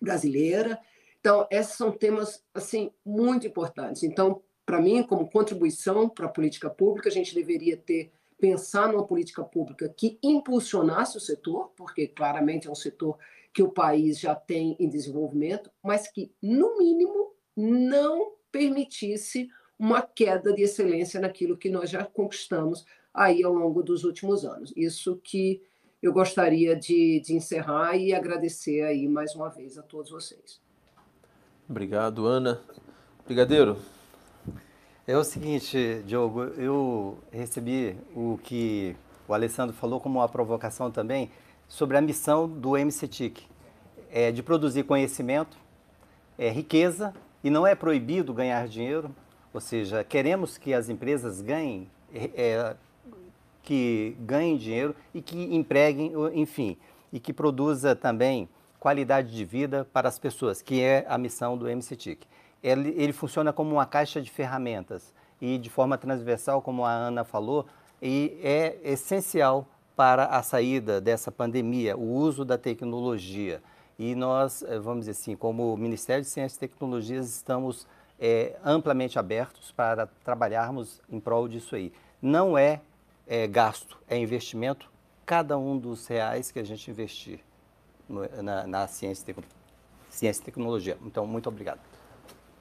brasileira. Então, esses são temas assim muito importantes. Então, para mim, como contribuição para a política pública, a gente deveria ter pensar numa política pública que impulsionasse o setor, porque claramente é um setor que o país já tem em desenvolvimento, mas que, no mínimo, não permitisse uma queda de excelência naquilo que nós já conquistamos aí ao longo dos últimos anos. Isso que eu gostaria de, de encerrar e agradecer aí mais uma vez a todos vocês. Obrigado, Ana. Brigadeiro. É o seguinte, Diogo, eu recebi o que o Alessandro falou como uma provocação também sobre a missão do MCTIC, é de produzir conhecimento, é riqueza e não é proibido ganhar dinheiro, ou seja, queremos que as empresas ganhem, é, que ganhem dinheiro e que empreguem, enfim, e que produza também qualidade de vida para as pessoas, que é a missão do MCTIC. Ele, ele funciona como uma caixa de ferramentas e de forma transversal, como a Ana falou, e é essencial para a saída dessa pandemia, o uso da tecnologia. E nós, eh, vamos dizer assim, como Ministério de Ciência e Tecnologias, estamos é, amplamente abertos para trabalharmos em prol disso aí. Não é, é gasto, é investimento, cada um dos reais que a gente investir na, na ciência, ciência e tecnologia. Então, muito obrigado.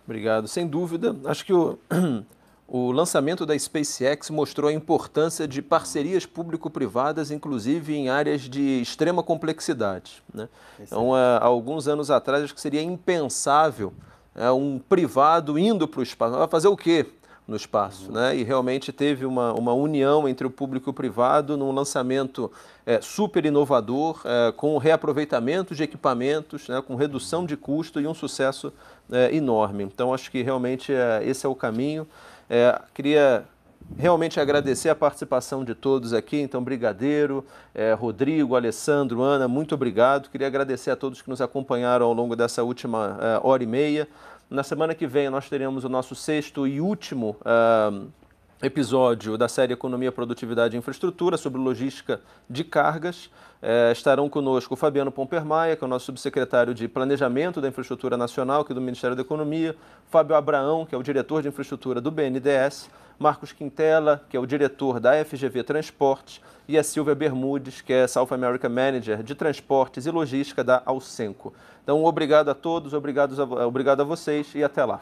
Obrigado. Sem dúvida, acho que o, o lançamento da SpaceX mostrou a importância de parcerias público-privadas, inclusive em áreas de extrema complexidade. Né? Então, há alguns anos atrás, acho que seria impensável é, um privado indo para o espaço. Vai fazer o quê? no espaço. Uhum. Né? E realmente teve uma, uma união entre o público e o privado num lançamento é, super inovador, é, com reaproveitamento de equipamentos, né, com redução de custo e um sucesso é, enorme. Então, acho que realmente é, esse é o caminho. É, queria realmente agradecer a participação de todos aqui. Então, Brigadeiro, é, Rodrigo, Alessandro, Ana, muito obrigado. Queria agradecer a todos que nos acompanharam ao longo dessa última hora e meia. Na semana que vem nós teremos o nosso sexto e último uh, episódio da série Economia, Produtividade e Infraestrutura sobre logística de cargas. É, estarão conosco o Fabiano Pompermaia, que é o nosso subsecretário de Planejamento da Infraestrutura Nacional, que é do Ministério da Economia, Fábio Abraão, que é o diretor de infraestrutura do BNDES, Marcos Quintela, que é o diretor da FGV Transportes, e a Silvia Bermudes, que é South America Manager de Transportes e Logística da Alcenco. Então, obrigado a todos, obrigado a, obrigado a vocês e até lá.